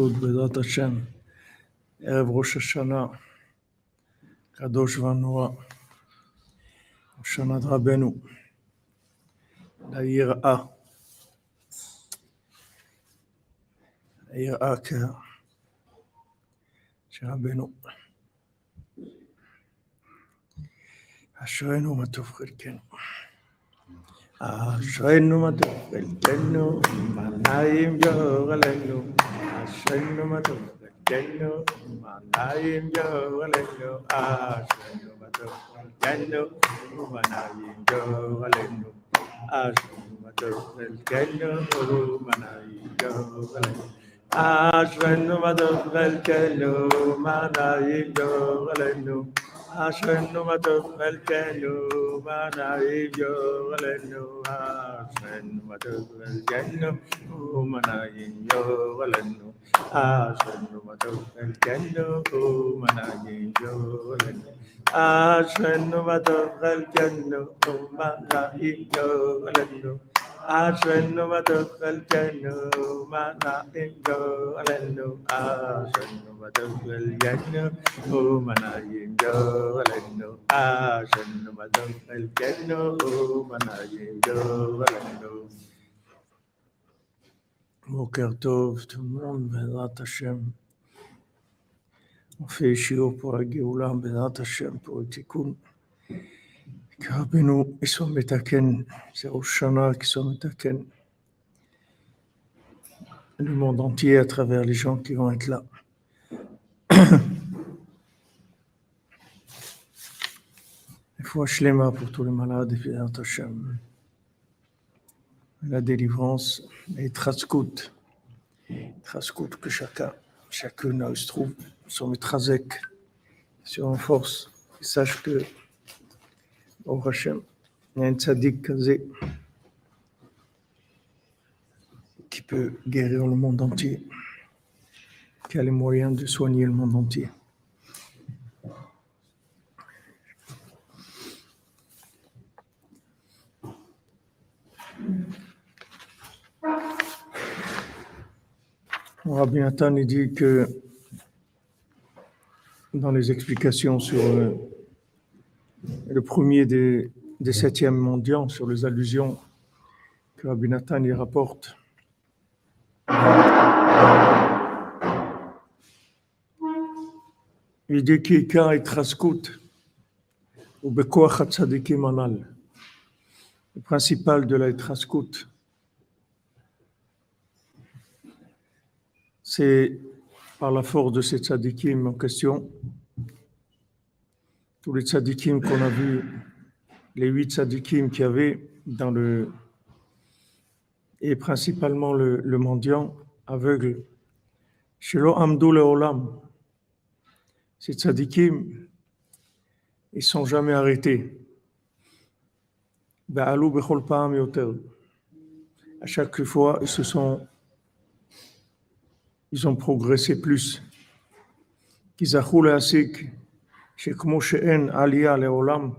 בעזרת השם, ערב ראש השנה, קדוש ונורא, שנת רבנו, ליראה, היראה שרבנו, אשרינו מה טוב חלקנו. ആശ്വനുമതു വെല്ലു മനായും ജോകളല്ലു ആശ്വനുമതു വെല്ലു മനായും ജോകളല്ലു ആശ്വനുമതു വെല്ലു മനായും ജോകളല്ലു ആശ്വനുമതു വെല്ലു മനായും ജോകളല്ലു ആശ്വനുമതു വെല്ലു മനായും ജോകളല്ലു Ashenu Ashenumato Velkenu, Manaivyo, Valenu, Ashenu Ashenumato Velkenu, Umanaivyo, Valenu, Ashenu Ashenumato Velkenu, Umanaivyo, Valenu, Ashenu Ashenumato Velkenu, Umanaivyo, Valenu, Asanu matukal janu mana injo alenu Asanu matukal janu o mana injo alenu Asanu matukal janu o mana injo alenu בוקר טוב, תמרון בעזרת השם. לפי שיעור פה הגאולה בעזרת השם, פה התיקון. Eikä minun isomitäkin, se Oshana, isomitäkin, le monde entier à travers les gens qui vont être là. Il faut Shlema pour tous les malades, et évidemment, Hashem. La délivrance et Traskout. Traskout que chacun, chacune se trouve, son Mitrazek, sur en force, sache que au Hashem, il y a un tzaddik qui peut guérir le monde entier, qui a les moyens de soigner le monde entier? Rabbi Nathan dit que dans les explications sur euh, le premier des, des septièmes mendiants sur les allusions que Rabbi Nathan y rapporte. Il dit qu'Ika est traskout ou bekoach tzadikim anal. Le principal de la traskout, c'est par la force de ces tzadikim en question tous les tzadikim qu'on a vus, les huit tzadikim qu'il y avait dans le. et principalement le, mendiant aveugle. Shelo Amdou le. Ces tzadikim, ils ne sont jamais arrêtés. À chaque fois, ils se sont. Ils ont progressé plus. Qu'ils asik שכמו שאין עלייה לעולם,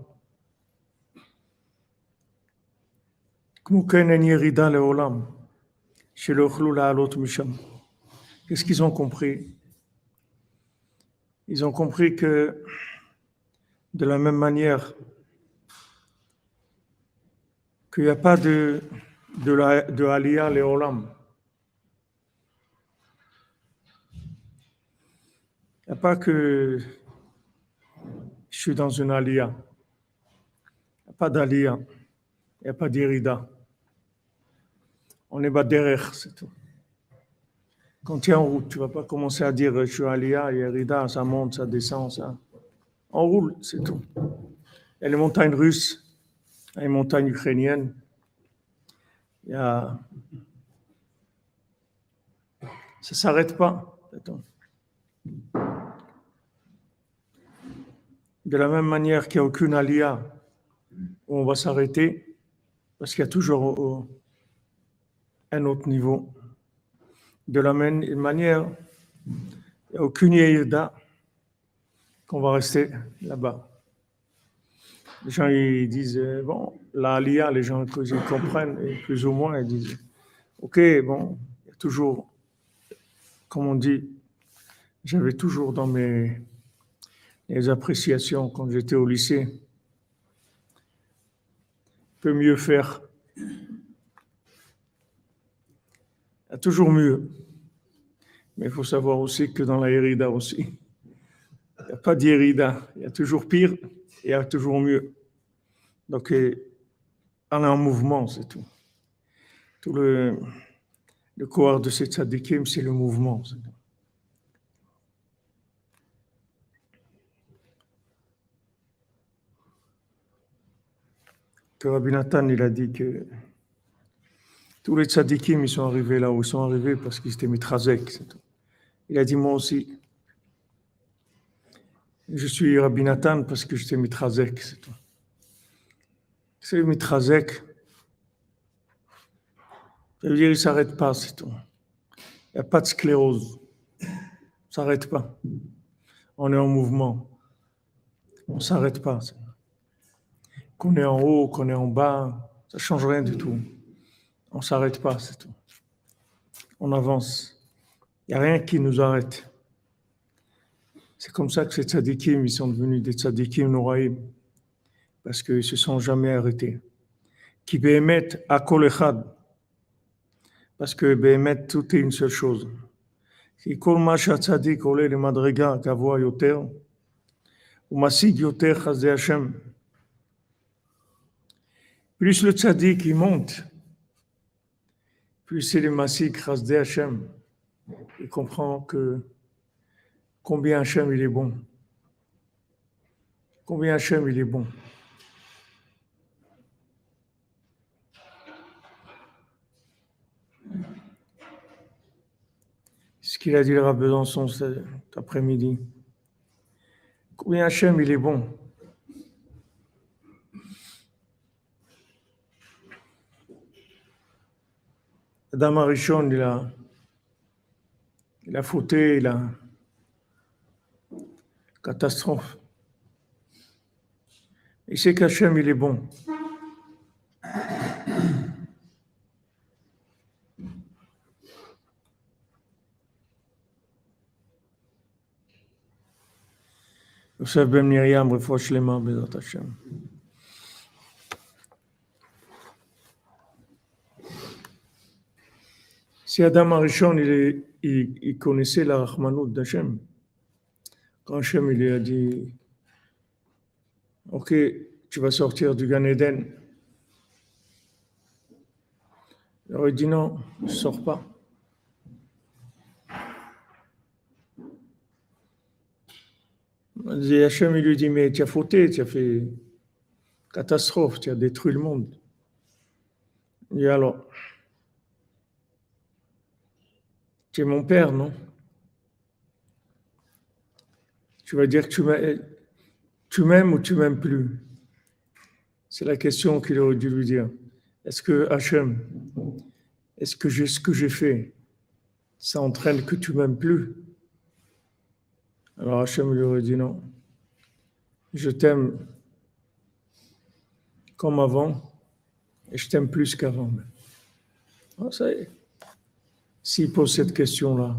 כמו כן אין ירידה לעולם, שלא יוכלו לעלות משם. Qu'est-ce qu'ils ont compris Ils ont compris que de la même manière qu'il n'y a pas de, de, la, de Aliyah Léolam. Il n'y a pas que je suis dans une alia. Il n'y a pas d'alia. Il n'y a pas d'irida. On est bas derrière, c'est tout. Quand tu es en route, tu ne vas pas commencer à dire je suis alia, irida, ça monte, ça descend, ça. On roule, c'est tout. Il y a les montagnes russes, les montagnes ukrainiennes. Il y a... Ça ne s'arrête pas. De la même manière qu'il n'y a aucune alia on va s'arrêter, parce qu'il y a toujours un autre niveau. De la même manière, il n'y a aucune yéida qu'on va rester là-bas. Les gens ils disent, bon, la alia, les gens ils comprennent, et plus ou moins, ils disent, ok, bon, il y a toujours comme on dit, j'avais toujours dans mes les appréciations quand j'étais au lycée, peut mieux faire. Y a toujours mieux. Mais il faut savoir aussi que dans la Hérida aussi, il n'y a pas d'Hérida. Il y a toujours pire et il y a toujours mieux. Donc, on est en mouvement, c'est tout. Tout le, le corps de cette tzadikim, c'est le mouvement. Que il a dit que tous les tzadikim, ils sont arrivés là où ils sont arrivés parce qu'ils étaient mitrazek. Il a dit, moi aussi, je suis Rabbi Nathan parce que j'étais mitrazek, c'est tout. C'est mitrazek, ça veut dire qu'il ne s'arrête pas, c'est tout. Il n'y a pas de sclérose. Ça ne s'arrête pas. On est en mouvement. On ne s'arrête pas. Qu'on est en haut, qu'on est en bas, ça ne change rien du tout. On ne s'arrête pas, c'est tout. On avance. Il n'y a rien qui nous arrête. C'est comme ça que ces tzadikim, ils sont devenus des tzadikim noraïm, parce qu'ils ne se sont jamais arrêtés. Qui bémet à kolechad, parce que bémet, tout est une seule chose. Si kol ma tzadik ole le madrega gavoa yoter, ou masig yoter. Plus le tzadik il monte, plus c'est le masig chazde Hashem. Il comprend que combien Hachem il est bon. Combien Hachem il est bon. Ce qu'il a dit le Besançon cet après-midi. Combien Hachem il est bon. Adam Arishon, il a, il a fauté, il a catastrophe. Il sait qu'Hachem, il est bon. Yosef Ben Miriam, refouach les mains, Bézat Si Adam Arishon, il, il, il connaissait la Rahmanout d'Hachem, quand Hachem il lui a dit Ok, tu vas sortir du Gan Eden, il aurait dit Non, je ne sors pas. Hachem il lui dit Mais tu as fauté, tu as fait catastrophe, tu as détruit le monde. Et alors, tu mon père, non? Tu vas dire que tu m'aimes ou tu m'aimes plus? C'est la question qu'il aurait dû lui dire. Est-ce que Hachem, est-ce que j'ai ce que j'ai fait, ça entraîne que tu m'aimes plus? Alors Hachem lui aurait dit non. Je t'aime comme avant et je t'aime plus qu'avant. Ah, ça. S'il pose cette question-là,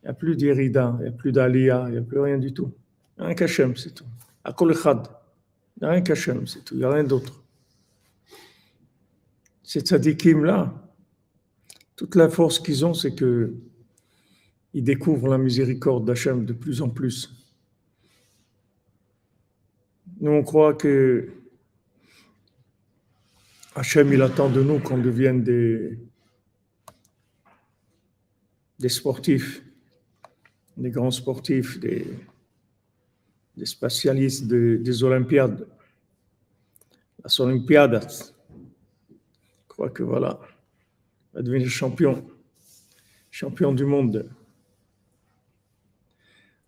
il n'y a plus d'Irida, il n'y a plus d'Alia, il n'y a plus rien du tout. Il n'y a rien qu'Hachem, c'est tout. Il n'y a rien qu'Hachem, c'est tout. Il n'y a rien d'autre. Ces tzadikim-là, toute la force qu'ils ont, c'est que ils découvrent la miséricorde d'Hachem de plus en plus. Nous, on croit que Hachem, il attend de nous qu'on devienne des, des sportifs, des grands sportifs, des, spécialistes des Olympiades, las Olympiadas. Je crois que voilà, va devenir champion, champion du monde.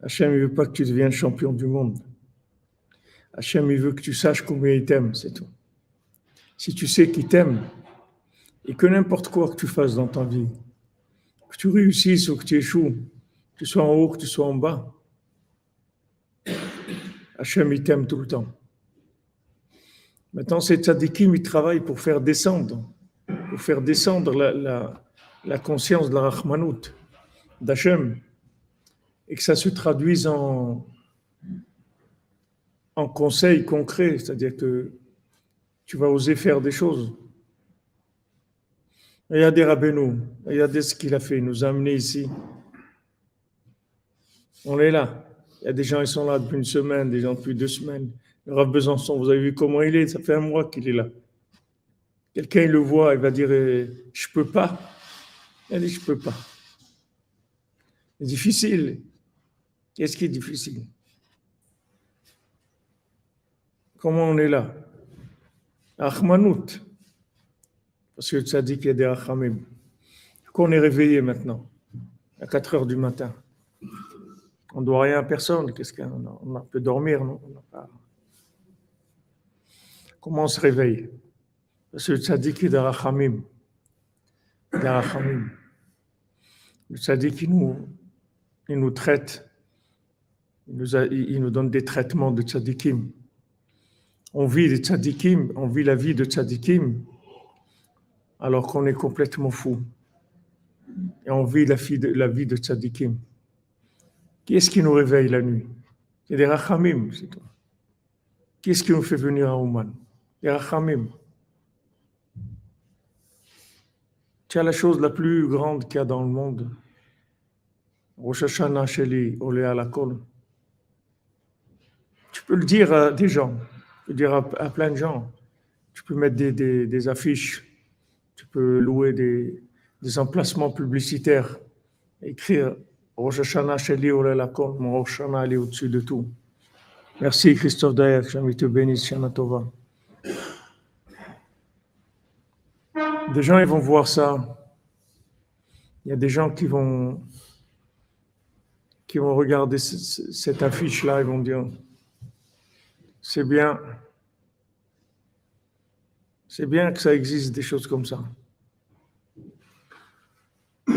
Hachem ne veut pas que tu deviennes champion du monde. Hachem, il veut que tu saches combien il t'aime, c'est tout. Si tu sais qu'il t'aime, et que n'importe quoi que tu fasses dans ta vie, que tu réussisses ou que tu échoues, que tu sois en haut, que tu sois en bas, Hachem, il t'aime tout le temps. Maintenant, ces tzadikim, ils travaillent pour faire descendre, pour faire descendre la, conscience de la Rahmanout d'Hachem et que ça se traduise en, en conseils concrets, c'est-à-dire que tu vas oser faire des choses. Regardez Rabbeinu, regardez ce qu'il a fait, il nous a amenés ici. On est là. Il y a des gens, qui sont là depuis une semaine, des gens depuis deux semaines. Le Rav Besançon, vous avez vu comment il est? Ça fait un mois qu'il est là. Quelqu'un le voit, il va dire eh, Je peux pas. Il dit Je peux pas. C'est difficile. Qu'est-ce qui est difficile? Comment on est là? Achmanout. Parce que ça dit qu'il y a des Achamim. Qu'on est réveillé maintenant, à 4 heures du matin. On ne doit rien à personne. Qu'est-ce qu'on on peut dormir, non? Comment on se réveille? Parce que le tzaddik est d'Arachamim. D'Arachamim. Le tzaddik, il nous, il nous traite. Il nous, il nous donne des traitements de tzaddikim. On vit des tzaddikim, on vit la vie de tzaddikim, alors qu'on est complètement fou. Et on vit la vie de, la. Qui est-ce qui nous réveille la nuit? C'est des rachamim, c'est tout. Qui est-ce qui nous fait venir à Ouman Les rachamim. As la chose la plus grande qu'il y a dans le monde. Rosh Hashanah Sheli, Olé la Tu peux le dire à des gens, tu peux le dire à, plein de gens. Tu peux mettre des, des, affiches, louer des, emplacements publicitaires, écrire Rosh Hashanah Sheli la mon Rosh est au-dessus de tout. Merci Christophe que jamais te bénisse, Shana Tova. Des gens, ils vont voir ça. Il y a des gens qui vont, qui vont regarder cette affiche-là, ils vont dire, c'est bien, c'est bien que ça existe des choses comme ça.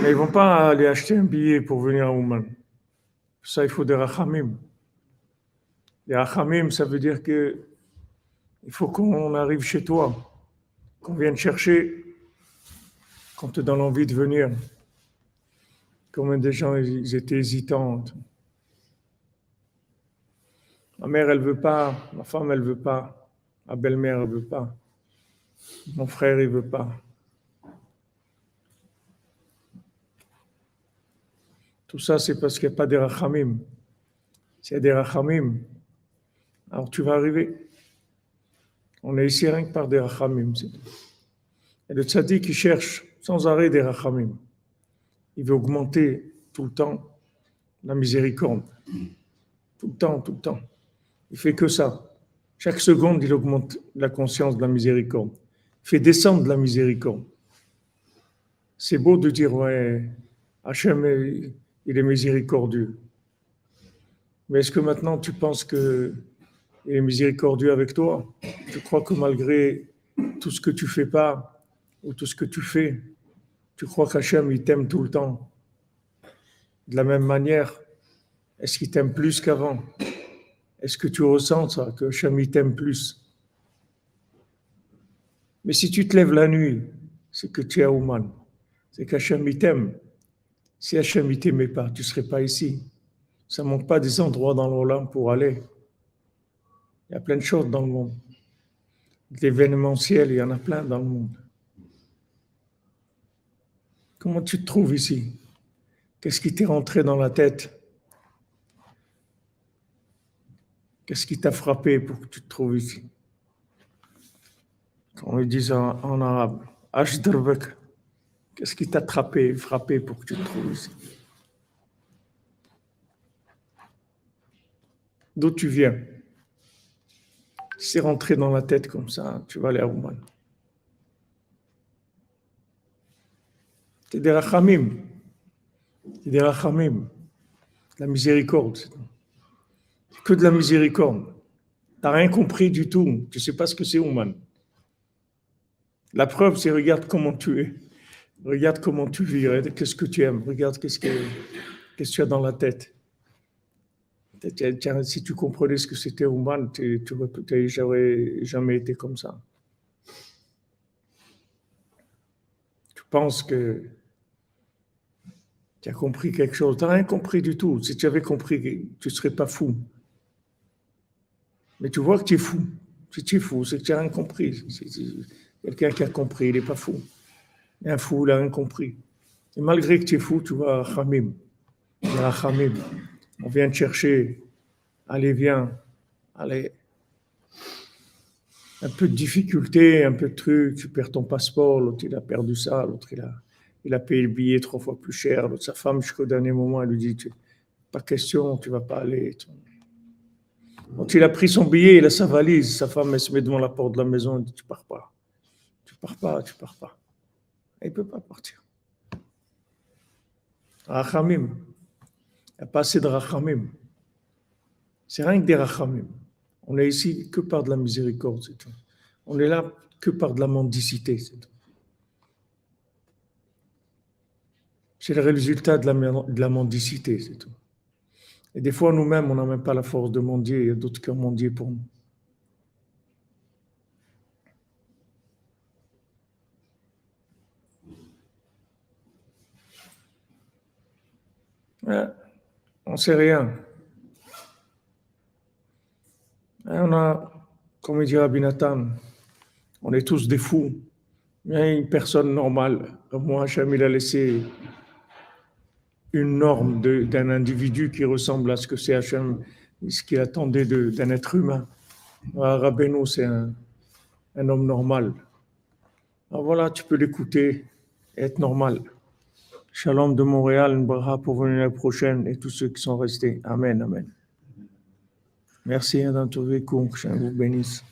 Ils ne vont pas aller acheter un billet pour venir à Ouman. Ça, il faut des rachamim. Les rachamim, ça veut dire que il faut qu'on arrive chez toi, qu'on vienne chercher, qu'on te donne envie de venir. Combien de gens ils étaient hésitants. Ma mère, elle veut pas. Ma femme, elle veut pas. Ma belle-mère, elle veut pas. Mon frère, il veut pas. Tout ça, c'est parce qu'il n'y a pas de rachamim. A des rachamim, alors tu vas arriver. On est ici rien que par des rachamim. Et le tzaddik qui cherche sans arrêt des rachamim. Il veut augmenter tout le temps la miséricorde. Tout le temps, tout le temps. Il fait que ça. Chaque seconde, il augmente la conscience de la miséricorde. Il fait descendre la miséricorde. C'est beau de dire, ouais, Hachem, il est miséricordieux. Mais est-ce que maintenant tu penses qu'il est miséricordieux avec toi? Tu crois que malgré tout ce que tu fais pas ou tout ce que tu fais, tu crois qu'Hachem, il t'aime tout le temps? De la même manière, est-ce qu'il t'aime plus qu'avant? Est-ce que tu ressens ça, que Hachem, il t'aime plus? Mais si tu te lèves la nuit, c'est que tu es humain. C'est qu'Hachem, il t'aime. Si Hachem ne t'aimait pas, tu ne serais pas ici. Ça ne manque pas des endroits dans l'Olam pour aller. Il y a plein de choses dans le monde. L'événementiel, il y en a plein dans le monde. Comment tu te trouves ici? Qu'est-ce qui t'est rentré dans la tête? Qu'est-ce qui t'a frappé pour que tu te trouves ici? On le dit en, en arabe, Ashdarbek. Qu'est-ce qui t'a attrapé, frappé pour que tu te trouves ici D'où tu viens C'est rentré dans la tête comme ça, tu vas aller à Ouman. C'est des rachamim. C'est des rachamim. La miséricorde. Que de la miséricorde. Tu n'as rien compris du tout. Tu sais pas ce que c'est Ouman. La preuve, c'est regarde comment tu es. Regarde comment tu vis, qu'est-ce que tu aimes, regarde qu'est-ce que, qu'est-ce que tu as dans la tête. Si tu comprenais ce que c'était Ouman, tu n'aurais jamais été comme ça. Tu penses que Tu as compris quelque chose? Tu n'as rien compris du tout. Si tu avais compris, tu ne serais pas fou. Mais tu vois que tu es fou. Si tu es fou, c'est que tu n'as rien compris. Quelqu'un qui a compris, il n'est pas fou. Un fou, il n'a rien compris. Et malgré que tu es fou, tu vois Khamim. On vient te chercher. Allez, viens. Allez. Un peu de difficulté, un peu de truc. Tu perds ton passeport. L'autre, il a perdu ça. L'autre, il a, il a payé le billet trois fois plus cher. L'autre, sa femme, jusqu'au dernier moment, elle lui dit Pas question, tu vas pas aller. Quand il a pris son billet, il a sa valise. Sa femme, elle se met devant la porte de la maison. Elle dit Tu pars pas. Tu pars pas, tu pars pas. Il ne peut pas partir. Rachamim. Il n'y a pas assez de rachamim. C'est rien que des rachamim. On est ici que par de la miséricorde, c'est tout. On est là que par de la mendicité, c'est tout. C'est le résultat de la, de la mendicité, c'est tout. Et des fois, nous-mêmes, on n'a même pas la force de mendier. Il y a d'autres qui ont mendié pour nous. On ne sait rien. on a, comme dit Rabbi on est tous des fous. Il a une personne normale. Moi, Hachem, il a laissé une norme d'un individu qui ressemble à ce que c'est Hachem, ce qu'il attendait d'un être humain. Rabbeinu, c'est un, un, homme normal. Alors voilà, tu peux l'écouter et être normal. Shalom de Montréal, une braha pour venir la prochaine et tous ceux qui sont restés. Amen, amen. Merci hein, d'en trouver que vous bénisse.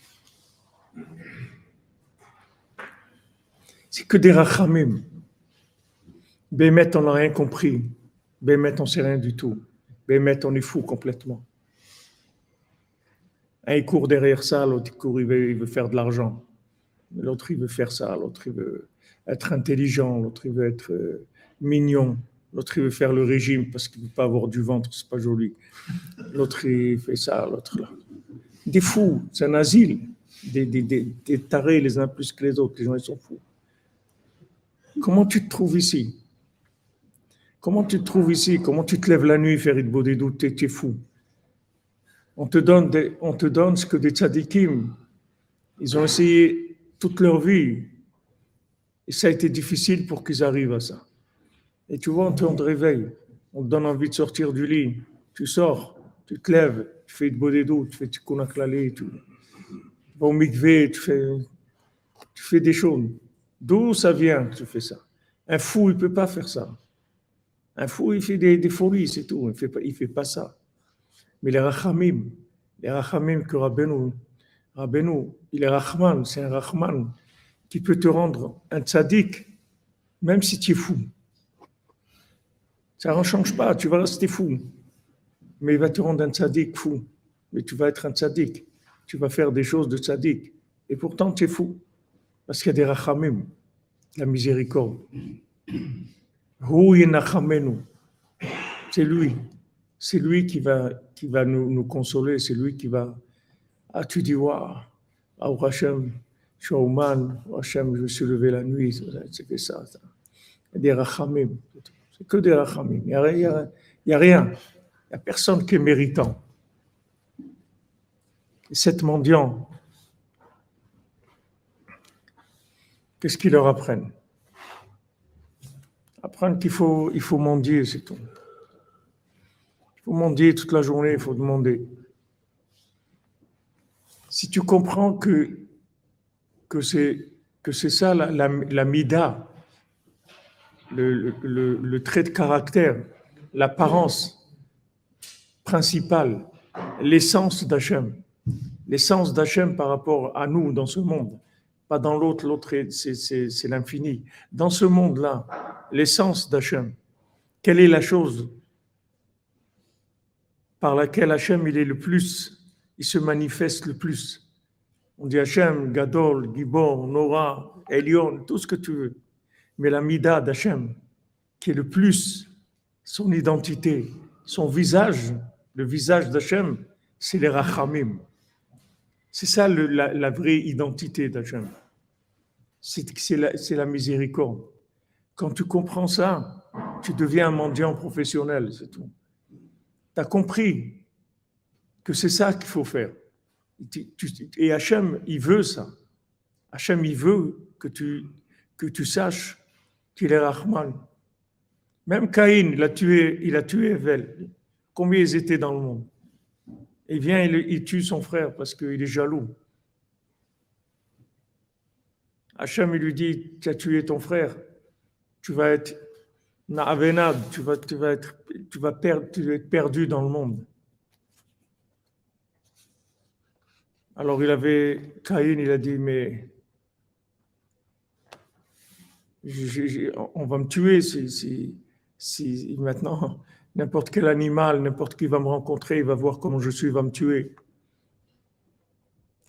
C'est que des rachamim. Bémet, on n'a rien compris. Bémet, on ne sait rien du tout. Bémet, on est fou complètement. Un il court derrière ça, l'autre il court, il veut, faire de l'argent. L'autre il veut faire ça, l'autre il veut être intelligent, l'autre il veut être euh, mignon. L'autre, il veut faire le régime parce qu'il ne veut pas avoir du ventre, c'est pas joli. L'autre, il fait ça, l'autre là. Des fous, c'est un asile. Des, des, des, tarés les uns plus que les autres. Les gens, ils sont fous. Comment tu te trouves ici? Comment tu te trouves ici? Comment tu te lèves la nuit, des doutes Tu es fou. On te, donne on te donne ce que des tzadikim, ils ont essayé toute leur vie. Et ça a été difficile pour qu'ils arrivent à ça. Et tu vois, on te, réveille, on te donne envie de sortir du lit. Tu sors, tu te lèves, tu fais de d'eau, tu fais du konaklali, tu vas au mikvé, tu fais, tu fais des choses. D'où ça vient que tu fais ça? Un fou, il ne peut pas faire ça. Un fou, il fait des, folies, c'est tout. Il ne fait, pas, fait pas ça. Mais les rachamim, les rachamim que Rabbeinu, Rabbeinu, il est rachman, c'est un rachman qui peut te rendre un tzaddik, même si tu es fou. Ça ne change pas, tu vas rester fou. Mais il va te rendre un tzaddik fou. Mais tu vas être un tzaddik. Tu vas faire des choses de tzaddik. Et pourtant, tu es fou. Parce qu'il y a des rachamim, la miséricorde. C'est lui. C'est lui qui va, qui va nous, nous consoler. C'est lui qui va. Ah, tu dis, waouh, ah, Hachem, je suis Hachem, je me suis levé la nuit, c'est fait ça. ça. Il y a des rachamim. C'est que des rachamim. Il n'y a, rien. Il n'y a personne qui est méritant. Et sept mendiants, qu'est-ce qu'ils leur apprennent Apprennent qu'il faut, il faut mendier, c'est tout. Il faut mendier toute la journée, il faut demander. Si tu comprends que, que c'est que c'est ça la, la, la mida, le, trait de caractère, l'apparence principale, l'essence d'Hachem. L'essence d'Hachem par rapport à nous dans ce monde. Pas dans l'autre, l'autre c'est l'infini. Dans ce monde-là, l'essence d'Hachem. Quelle est la chose par laquelle Hachem il est le plus, il se manifeste le plus? On dit Hachem, Gadol, Gibor, Nora, Elion, tout ce que tu veux mais la mida d'Hachem, qui est le plus son identité, son visage, le visage d'Hachem, c'est les rachamim. C'est ça la, vraie identité d'Hachem. C'est la, la miséricorde. Quand tu comprends ça, tu deviens un mendiant professionnel, c'est tout. Tu as compris que c'est ça qu'il faut faire. Et Hachem, il veut ça. Hachem, il veut que tu, que tu saches qu'il est Rahman. Même Caïn, il a tué, il a tué Evel. Combien ils étaient dans le monde? Il vient, il, tue son frère parce qu'il est jaloux. Hachem, il lui dit, tu as tué ton frère, tu vas être tu vas, tu vas être, tu tu vas perdu dans le monde. Alors il avait, Caïn, il a dit, mais on va me tuer si, maintenant n'importe quel animal, n'importe qui va me rencontrer, il va voir comment je suis, il va me tuer.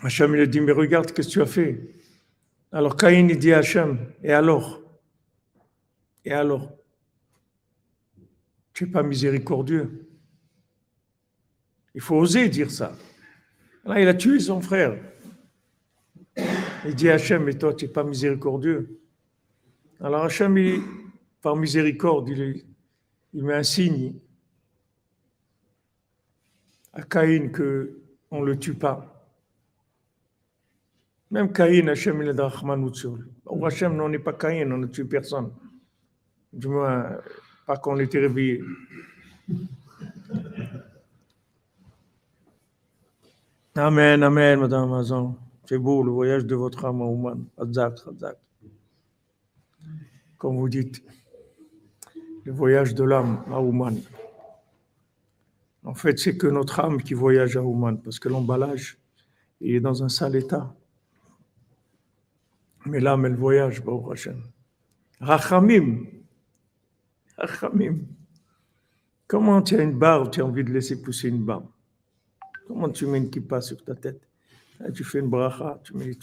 Hachem, a dit, mais regarde, qu'est-ce que tu as fait Alors Caïn, dit à Hachem, et alors? Et alors? Tu n'es pas miséricordieux. Il faut oser dire ça. Là, il a tué son frère. Il dit Hachem, mais toi, tu n'es pas miséricordieux. Alors Hachem, par miséricorde, il, met un signe à Caïn qu'on ne le tue pas. Même Caïn, Hachem, il est sur lui. Hachem, on n'est pas Caïn, on ne tue personne. Du moins, pas qu'on était réveillé. Amen, amen, madame Amazon. C'est beau le voyage de votre âme à Ouman. Comme vous dites, le voyage de l'âme à Ouman. En fait, c'est que notre âme qui voyage à Ouman, parce que l'emballage est dans un sale état. Mais l'âme, elle voyage, Baruch Hashem. Rachamim. Rachamim. Comment tu as une barbe, tu as envie de laisser pousser une barbe Comment tu mets une kippa sur ta tête? Tu fais une bracha, tu mets les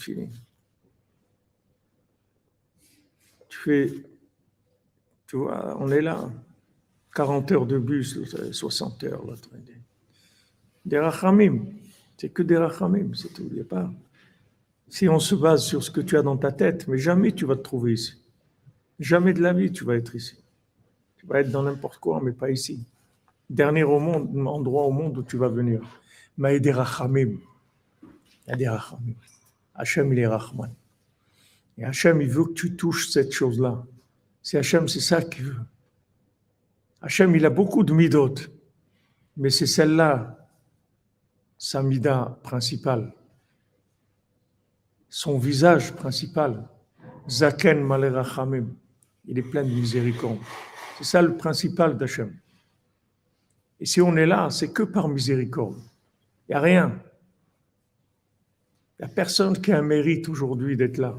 Tu fais, tu vois, on est là, 40 heures de bus, 60 heures, là, des rachamim, c'est que des rachamim, c'est tout, il a pas. Si on se base sur ce que tu as dans ta tête, mais jamais tu vas te trouver ici. Jamais de la vie tu vas être ici. Tu vas être dans n'importe quoi, mais pas ici. Dernier au monde, endroit au monde où tu vas venir. Maïdi Rachamim. Il y des Rachamim. Hachem, il est Rahman. Et Hachem, il veut que tu touches cette chose-là. C'est Hachem, c'est ça qu'il veut. Hachem, il a beaucoup de midot, mais c'est celle-là, sa mida principale. Son visage principal, Zaken Malerachamim, il est plein de miséricorde. C'est ça le principal d'Hachem. Et si on est là, c'est que par miséricorde. Il n'y a rien. Il n'y a personne qui a un mérite aujourd'hui d'être là.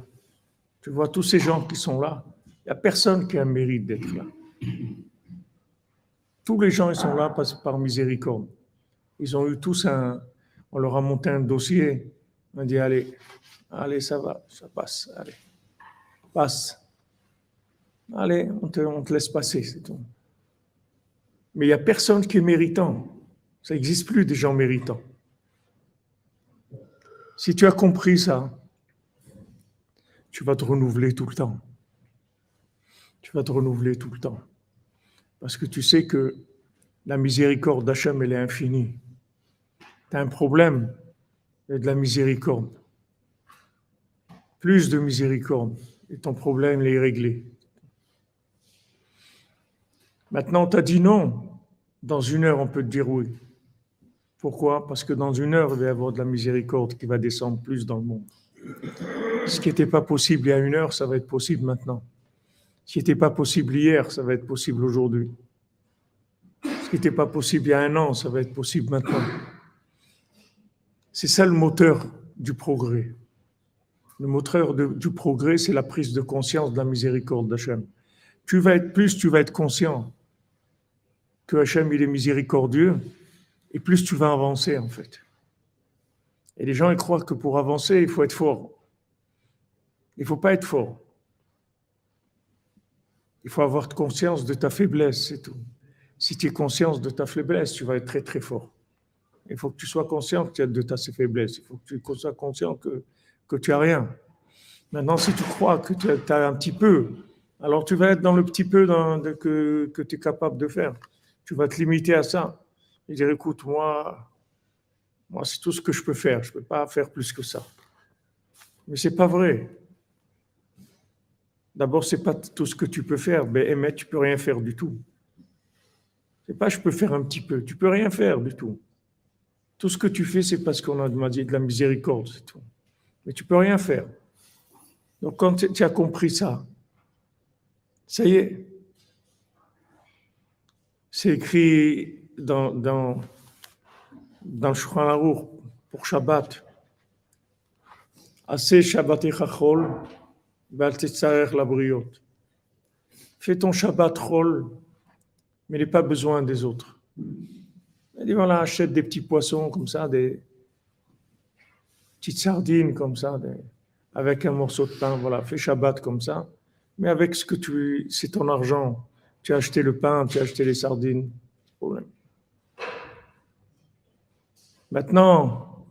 Tu vois tous ces gens qui sont là, il n'y a personne qui a un mérite d'être là. Tous les gens, ils sont là par, par miséricorde. Ils ont eu tous un... On leur a monté un dossier. On a dit, allez, allez, ça va, ça passe, allez, passe. Allez, on te, on te laisse passer, c'est tout. Mais il n'y a personne qui est méritant. Ça n'existe plus des gens méritants. Si tu as compris ça, tu vas te renouveler tout le temps. Tu vas te renouveler tout le temps. Parce que tu sais que la miséricorde d'Hachem, elle est infinie. Tu as un problème, il de la miséricorde. Plus de miséricorde, et ton problème est réglé. Maintenant, tu as dit non. Dans une heure, on peut te dire oui. Pourquoi? Parce que dans une heure, il va y avoir de la miséricorde qui va descendre plus dans le monde. Ce qui n'était pas possible il y a une heure, ça va être possible maintenant. Ce qui n'était pas possible hier, ça va être possible aujourd'hui. Ce qui n'était pas possible il y a un an, ça va être possible maintenant. C'est ça le moteur du progrès. Le moteur du progrès, c'est la prise de conscience de la miséricorde d'Hachem. Tu vas être plus, tu vas être conscient que Hachem, il est miséricordieux, et plus tu vas avancer en fait. Et les gens ils croient que pour avancer, il faut être fort. Il ne faut pas être fort. Il faut avoir conscience de ta faiblesse, c'est tout. Si tu es conscient de ta faiblesse, tu vas être très très fort. Il faut que tu sois conscient de ta faiblesse. Il faut que tu sois conscient que, que tu as rien. Maintenant, si tu crois que tu as, un petit peu, Alors tu vas être dans le petit peu que, que tu es capable de faire. Tu vas te limiter à ça. Et dire, écoute, moi, moi c'est tout ce que je peux faire. Je ne peux pas faire plus que ça. Mais ce n'est pas vrai. D'abord, ce n'est pas tout ce que tu peux faire. Mais tu ne peux rien faire du tout. C'est pas je peux faire un petit peu. Tu peux rien faire du tout. Tout ce que tu fais, c'est parce qu'on a demandé de la miséricorde, c'est tout. Mais tu peux rien faire. Donc quand tu as compris ça, ça y est. C'est écrit dans, dans, dans le pour Shabbat. Assez Shabbat echachol, la briot. Fais ton Shabbat chol, mais n'aie pas besoin des autres. Il dit voilà, achète des petits poissons comme ça, des petites sardines comme ça, avec un morceau de pain, voilà, fais Shabbat comme ça. Mais avec ce que tu, c'est ton argent, tu as acheté le pain, tu as acheté les sardines, problème. Maintenant,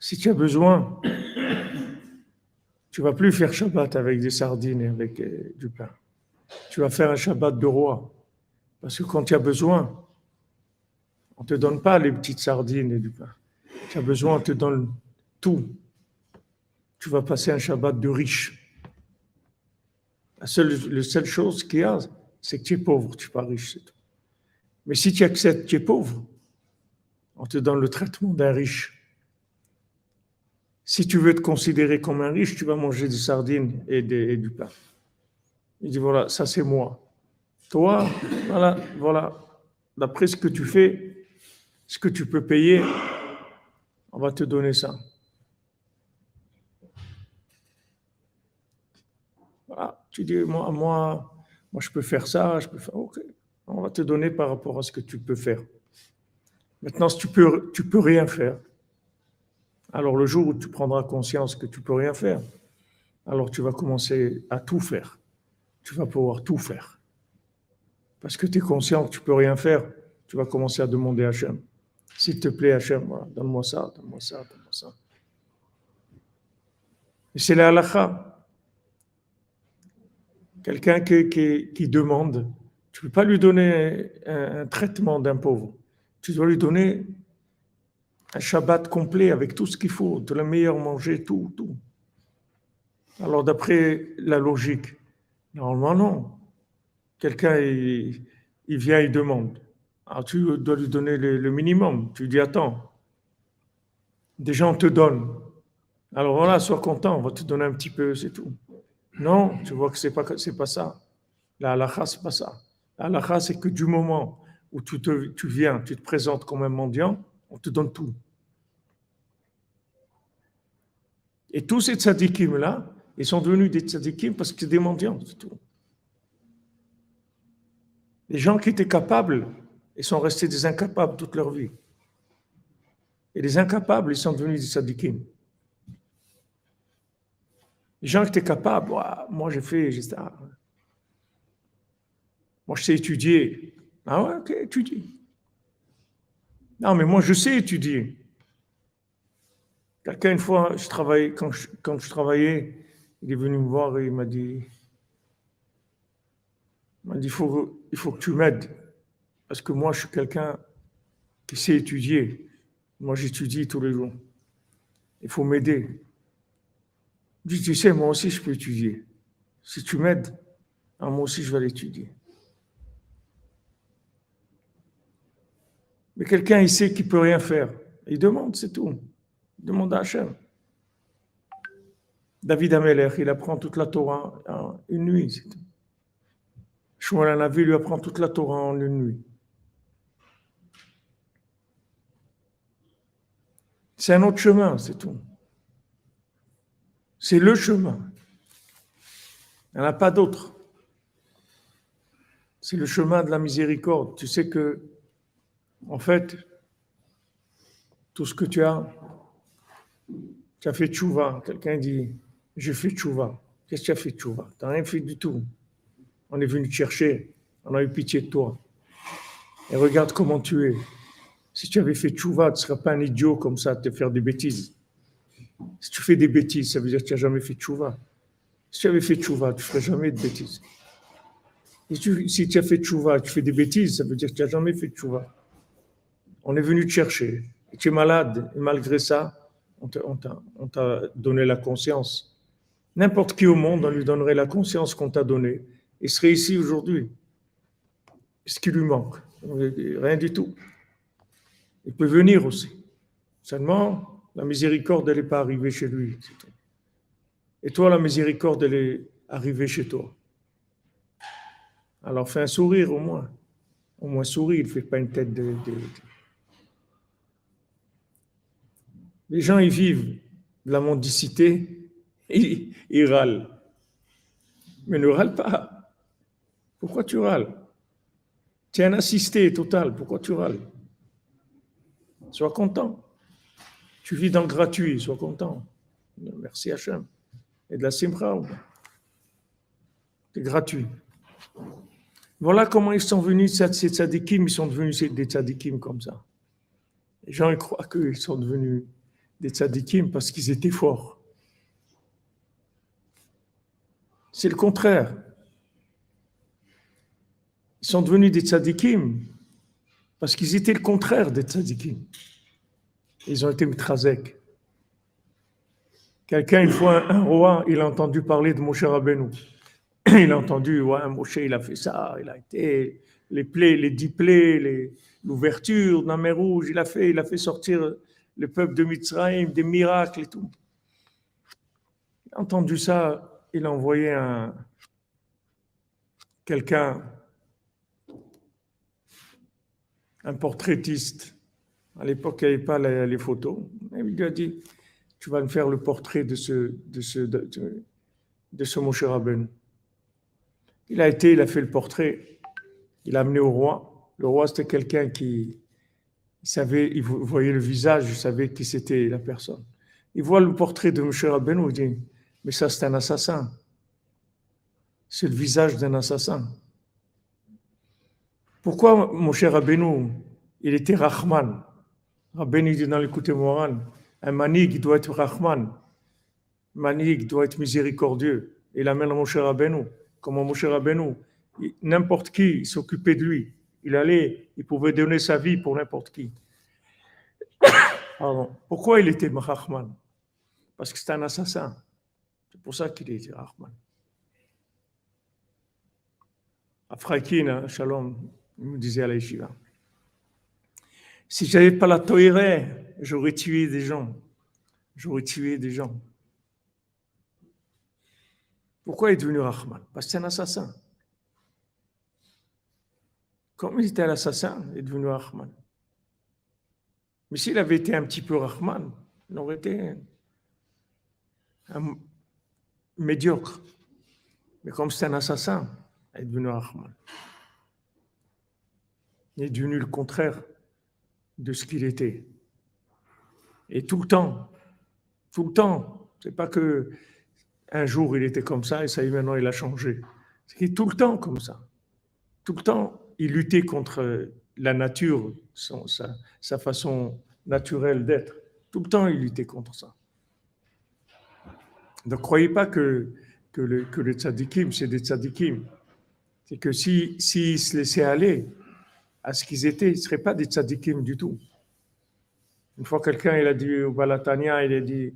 si tu as besoin, tu vas plus faire Shabbat avec des sardines et avec euh, du pain. Tu vas faire un Shabbat de roi. Parce que quand tu as besoin, on ne te donne pas les petites sardines et du pain. Tu as besoin, on te donne tout. Tu vas passer un Shabbat de riche. La seule, seule chose qu'il y a, c'est que tu es pauvre, tu n'es pas riche, c'est tout. Mais si tu acceptes tu es pauvre, on te donne le traitement d'un riche. Si tu veux te considérer comme un riche, tu vas manger des sardines et, et du pain. Il dit voilà, ça c'est moi. Toi, voilà, voilà, d'après ce que tu fais, ce que tu peux payer, on va te donner ça. tu dis, moi, moi, moi, je peux faire ça, je peux faire, ok, on va te donner par rapport à ce que tu peux faire. Maintenant, tu peux, peux rien faire, alors le jour où tu prendras conscience que tu peux rien faire, alors tu vas commencer à tout faire. Tu vas pouvoir tout faire. Parce que tu es conscient que tu peux rien faire, tu vas commencer à demander à Hachem. S'il te plaît, Hachem, donne-moi ça, donne-moi ça, donne-moi ça. Et c'est la halakha. Quelqu'un qui, demande, tu ne peux pas lui donner un, traitement d'un pauvre. Tu dois lui donner un Shabbat complet avec tout ce qu'il faut, de la meilleure manger, tout, tout. Alors d'après la logique, normalement non. Quelqu'un, il, vient, il demande. Alors tu dois lui donner le, minimum. Tu dis, attends, des gens te donnent. Alors voilà, sois content, on va te donner un petit peu, c'est tout. Non, tu vois que c'est pas, c'est pas ça. La halakha, c'est pas ça. La halakha, c'est que du moment où tu, tu viens, tu te présentes comme un mendiant, on te donne tout. Et tous ces tzadikim-là, ils sont devenus des tzadikim parce que c'est des mendiants, c'est tout. Les gens qui étaient capables, ils sont restés des incapables toute leur vie. Et les incapables, ils sont devenus des sadikim. Les gens qui étaient capables, moi j'ai fait, j'ai ça. Moi je sais étudier. Ah ouais, ok, étudie. Non, mais moi je sais étudier. Quelqu'un, une fois, je travaillais, quand, je, travaillais, il est venu me voir et il m'a dit, il m'a dit, faut, il faut que tu m'aides. Parce que moi, je suis quelqu'un qui sait étudier. Moi, j'étudie tous les jours. Il faut m'aider. Je dis, tu sais, moi aussi, je peux étudier. Si tu m'aides, ah, moi aussi, je vais l'étudier. Mais quelqu'un, qu'il ne peut rien faire. Il demande, c'est tout. Il demande à Hachem. David Ameler, il apprend toute la Torah en une nuit, c'est tout. Shmuel Anavi lui apprend toute la Torah en une nuit. C'est un autre chemin, c'est tout. C'est le chemin. Il n'y en a pas d'autre. C'est le chemin de la miséricorde. Tu sais que, en fait, tout ce que tu as, tu as fait tchouva. Quelqu'un dit, j'ai fait tchouva. Qu'est-ce que tu as fait tchouva? Tu n'as rien fait du tout on est venu te chercher, on a eu pitié de toi. Et regarde comment tu es. Si tu avais fait tchouva, tu ne serais pas un idiot comme ça à te faire des bêtises. Si tu fais des bêtises, ça veut dire que tu n'as jamais fait tchouva. Si tu avais fait tchouva, tu ne ferais jamais de bêtises. si tu as fait tchouva, tu fais des bêtises, ça veut dire que tu n'as jamais fait tchouva. On est venu te chercher. Tu es malade. Et malgré ça, on t'a donné la conscience. N'importe qui au monde, on lui donnerait la conscience qu'on t'a donnée. Il serait ici aujourd'hui. Ce qui lui manque Rien du tout. Il peut venir aussi. Seulement, la miséricorde, elle n'est pas arrivée chez lui. Et toi, la miséricorde, elle est arrivée chez toi. Alors fais un sourire au moins. Au moins souris, il ne fait pas une tête de, Les gens, ils vivent de la mendicité, ils, râlent. Mais ne râle pas. Pourquoi tu râles? Tu es un assisté total, pourquoi tu râles? Sois content. Tu vis dans le gratuit, sois content. Merci Hachem. Et de la simra, c'est gratuit. Voilà comment ils sont venus, ces tzadikim, ils sont devenus des tzadikim comme ça. Les gens ils croient qu'ils sont devenus des tzadikim parce qu'ils étaient forts. C'est le contraire. Ils sont devenus des tzadikim parce qu'ils étaient le contraire des tzadikim. Ils ont été mitrazek. Quelqu'un, une fois, un roi, il a entendu parler de Moshe Rabbeinu. Il a entendu, ouais, Moshe, il a fait ça, il a été, les plaies, les dix plaies, l'ouverture la mer Rouge, il a fait, il a fait sortir le peuple de Mitzrayim, des miracles et tout. Il a entendu ça, il a envoyé un, quelqu'un, un portraitiste. À l'époque, il n'y avait pas les, photos. il lui a dit, tu vas me faire le portrait de ce, de ce, de, ce Moshe. Il a été, il a fait le portrait, il a amené au roi. Le roi, c'était quelqu'un qui il savait, voyait le visage, il savait qui c'était la personne. Il voit le portrait de Moshe Rabbeinu, il dit, mais ça c'est un assassin. C'est le visage d'un assassin. Pourquoi Moshe Rabbeinu, il était Rahman? Rabbeinu dit dans l'écoute moral, un manig doit être Rahman. Manig doit être miséricordieux. Il amène Moshe Rabbeinu. Comment Moshe Rabbeinu, n'importe qui s'occupait de lui. Il allait, il pouvait donner sa vie pour n'importe qui. Pardon. Pourquoi il était Rahman? Parce que c'est un assassin. C'est pour ça qu'il était Rahman. Afrakin, Shalom, il me disait à la si je n'avais pas la Torah, j'aurais tué des gens. J'aurais tué des gens. Pourquoi il est devenu Rahman? Parce que c'est un assassin. Comme il était un assassin, il est devenu Rahman? Mais s'il avait été un petit peu Rahman, il aurait été un médiocre. Mais comme c'est un assassin, il est devenu Rahman? Il est devenu le contraire de ce qu'il était? Et tout le temps, tout le temps, c'est pas que un jour il était comme ça et ça y maintenant il a changé. C'est tout le temps comme ça. Tout le temps, il luttait contre la nature, sa, façon naturelle d'être. Tout le temps, il luttait contre ça. Ne croyez pas que, que, le, que tzadikim, c'est des tzadikim. C'est que s'ils si, se laissaient aller, à ce qu'ils étaient, ils ne seraient pas des tzadikim du tout. Une fois, quelqu'un, il a dit au Balatania, il a dit,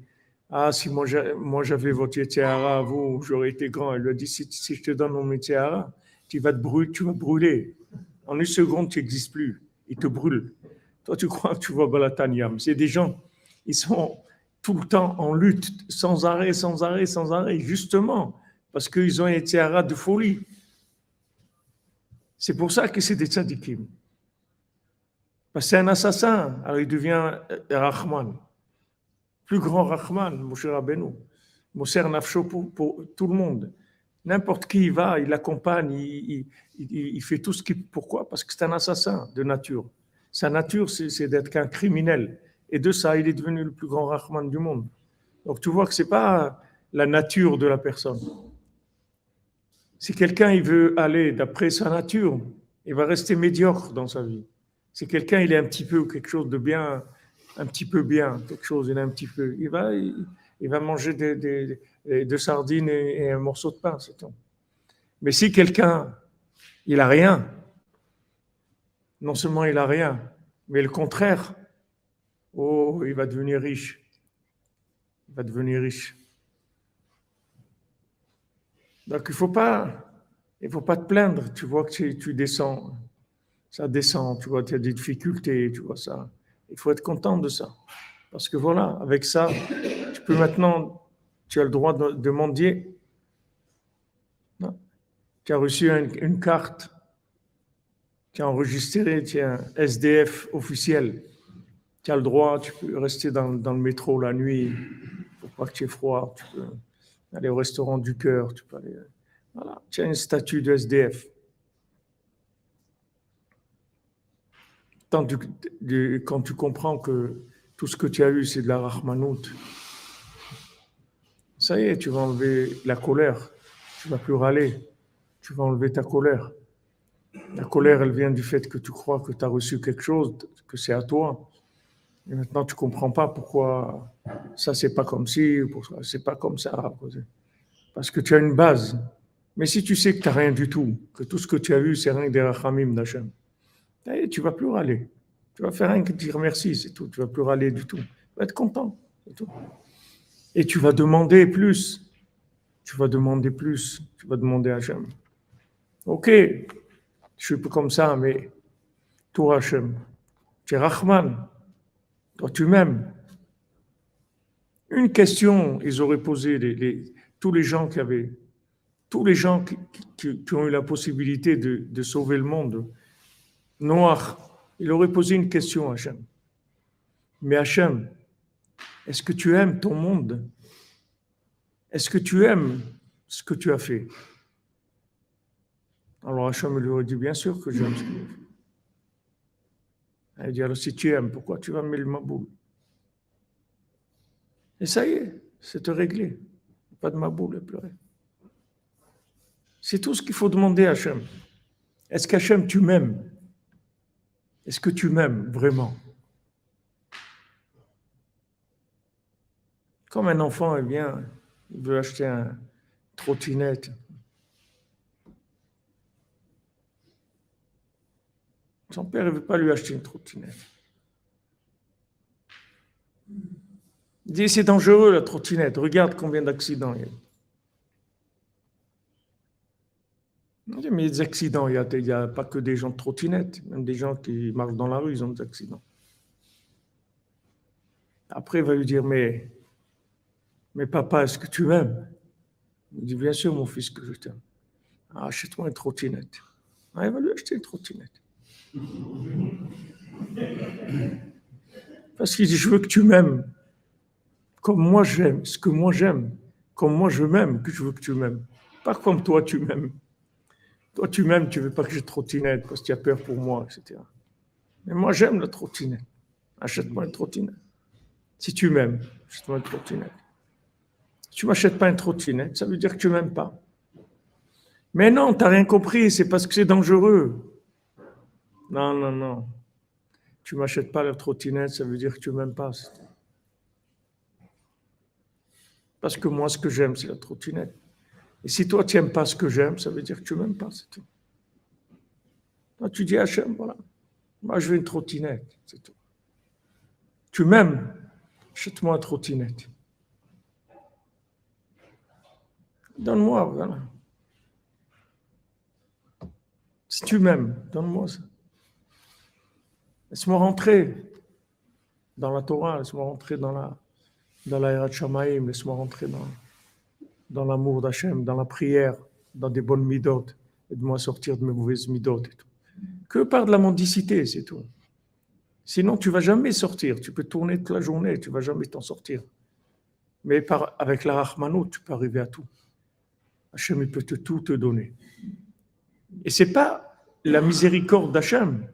ah, si moi j'avais votre à vous, j'aurais été grand. Il lui a dit, si, je te donne mon métier tu vas te brûler, tu vas brûler. En une seconde, tu n'existes plus. Il te brûle. Toi, tu crois que tu vois Balatania. C'est des gens, ils sont tout le temps en lutte, sans arrêt, sans arrêt, sans arrêt, justement, parce qu'ils ont un tiara de folie. C'est pour ça que c'est des tzadikim. Parce c'est un assassin, alors il devient euh, Rahman. Plus grand Rahman, Moshe Rabbeinu. Moshe Nafsho pour, tout le monde. N'importe qui y va, il l'accompagne, il, fait tout ce qu'il. Pourquoi? Parce que c'est un assassin de nature. Sa nature, c'est d'être qu'un criminel. Et de ça, il est devenu le plus grand Rahman du monde. Donc tu vois que ce n'est pas la nature de la personne. Si quelqu'un il veut aller d'après sa nature, il va rester médiocre dans sa vie. Si quelqu'un il est un petit peu quelque chose de bien, un petit peu bien, quelque chose, il est un petit peu, il va, va manger des, sardines et, un morceau de pain, c'est tout. Mais si quelqu'un, il a rien, non seulement il a rien, mais le contraire, oh, il va devenir riche. Il va devenir riche. Donc il ne faut pas il faut pas te plaindre. Tu vois que tu, descends. Ça descend. Tu vois, tu as des difficultés. Tu vois ça. Il faut être content de ça. Parce que voilà, avec ça, maintenant, tu as le droit de, de mendier. Tu as reçu une, carte. Tu as enregistré, tu es un SDF officiel. Tu as le droit, tu peux rester dans, dans le métro la nuit pour pas que tu aies froid. Tu peux aller au restaurant du cœur. Tu peux aller voilà, tu as un statut de SDF. quand tu comprends que tout ce que tu as eu, c'est de la rahmanout, ça y est, tu vas enlever la colère. Tu vas plus râler. Tu vas enlever ta colère. La colère, elle vient du fait que tu crois que tu as reçu quelque chose, que c'est à toi. Et maintenant, tu comprends pas pourquoi ça, c'est pas comme ci, c'est pas comme ça. Parce que tu as une base. Mais si tu sais que tu n'as rien du tout, que tout ce que tu as vu, c'est rien que des rachamim d'Hachem, tu vas plus râler. Tu vas faire rien que dire merci, c'est tout. Tu vas plus râler du tout. Tu vas être content, c'est tout. Et tu vas demander plus. Tu vas demander plus. Tu vas demander à Hachem. Ok, je suis peu comme ça, mais toi, Hachem, tu es Rahman. Toi, tu m'aimes. Une question, ils auraient posé les, tous les gens qui avaient tous les gens qui, ont eu la possibilité de, sauver le monde, Noir, il aurait posé une question à Hachem. Mais Hachem, est-ce que tu aimes ton monde? Est-ce que tu aimes ce que tu as fait? Alors Hachem lui aurait dit, bien sûr que j'aime ce que as fait. Il dit, alors si tu aimes, pourquoi tu vas mettre le maboul? Et ça y est, c'est réglé. Pas de maboul à pleurer. C'est tout ce qu'il faut demander à Hachem. Est-ce qu'Hachem, tu m'aimes? Est-ce que tu m'aimes vraiment? Comme un enfant, eh bien, il veut acheter un trottinette. Son père ne veut pas lui acheter une trottinette. Il dit, c'est dangereux la trottinette. Regarde combien d'accidents il y a. Mais des accidents, il n'y a, pas que des gens de trottinette, même des gens qui marchent dans la rue, ils ont des accidents. Après, il va lui dire, mais, mais papa, est-ce que tu m'aimes? Il dit, bien sûr, mon fils, que je t'aime. Ah, achète-moi une trottinette. Ah, il va lui acheter une trottinette. Parce qu'il dit, je veux que tu m'aimes comme moi j'aime, ce que moi j'aime, comme moi je m'aime, que je veux que tu m'aimes. Pas comme toi tu m'aimes. Toi, tu m'aimes, tu veux pas que j'ai trottinette parce que tu as peur pour moi, etc. Mais moi, j'aime la trottinette. Achète-moi une trottinette. Si tu m'aimes, achète-moi une trottinette. Tu m'achètes pas une trottinette, ça veut dire que tu m'aimes pas. Mais non, tu n'as rien compris, c'est parce que c'est dangereux. Non, non, non. Tu m'achètes pas la trottinette, ça veut dire que tu m'aimes pas. Parce que moi, ce que j'aime, c'est la trottinette. Et si toi, tu n'aimes pas ce que j'aime, ça veut dire que tu ne m'aimes pas, c'est tout. Toi, tu dis Hachem, voilà. Moi, je veux une trottinette, c'est tout. Tu m'aimes, achète-moi une trottinette. Donne-moi, voilà. Si tu m'aimes, donne-moi ça. Laisse-moi rentrer dans la Torah, laisse-moi rentrer dans la, dans la laisse-moi rentrer dans dans l'amour d'Hachem, dans la prière, dans des bonnes midotes, aide-moi sortir de mes mauvaises midotes et tout. Que par de la mendicité, c'est tout. Sinon, tu vas jamais sortir. Tu peux tourner toute la journée, tu vas jamais t'en sortir. Mais par, avec la Rahmanou, tu peux arriver à tout. Hachem, il peut te tout te donner. Et c'est pas la miséricorde d'Hachem.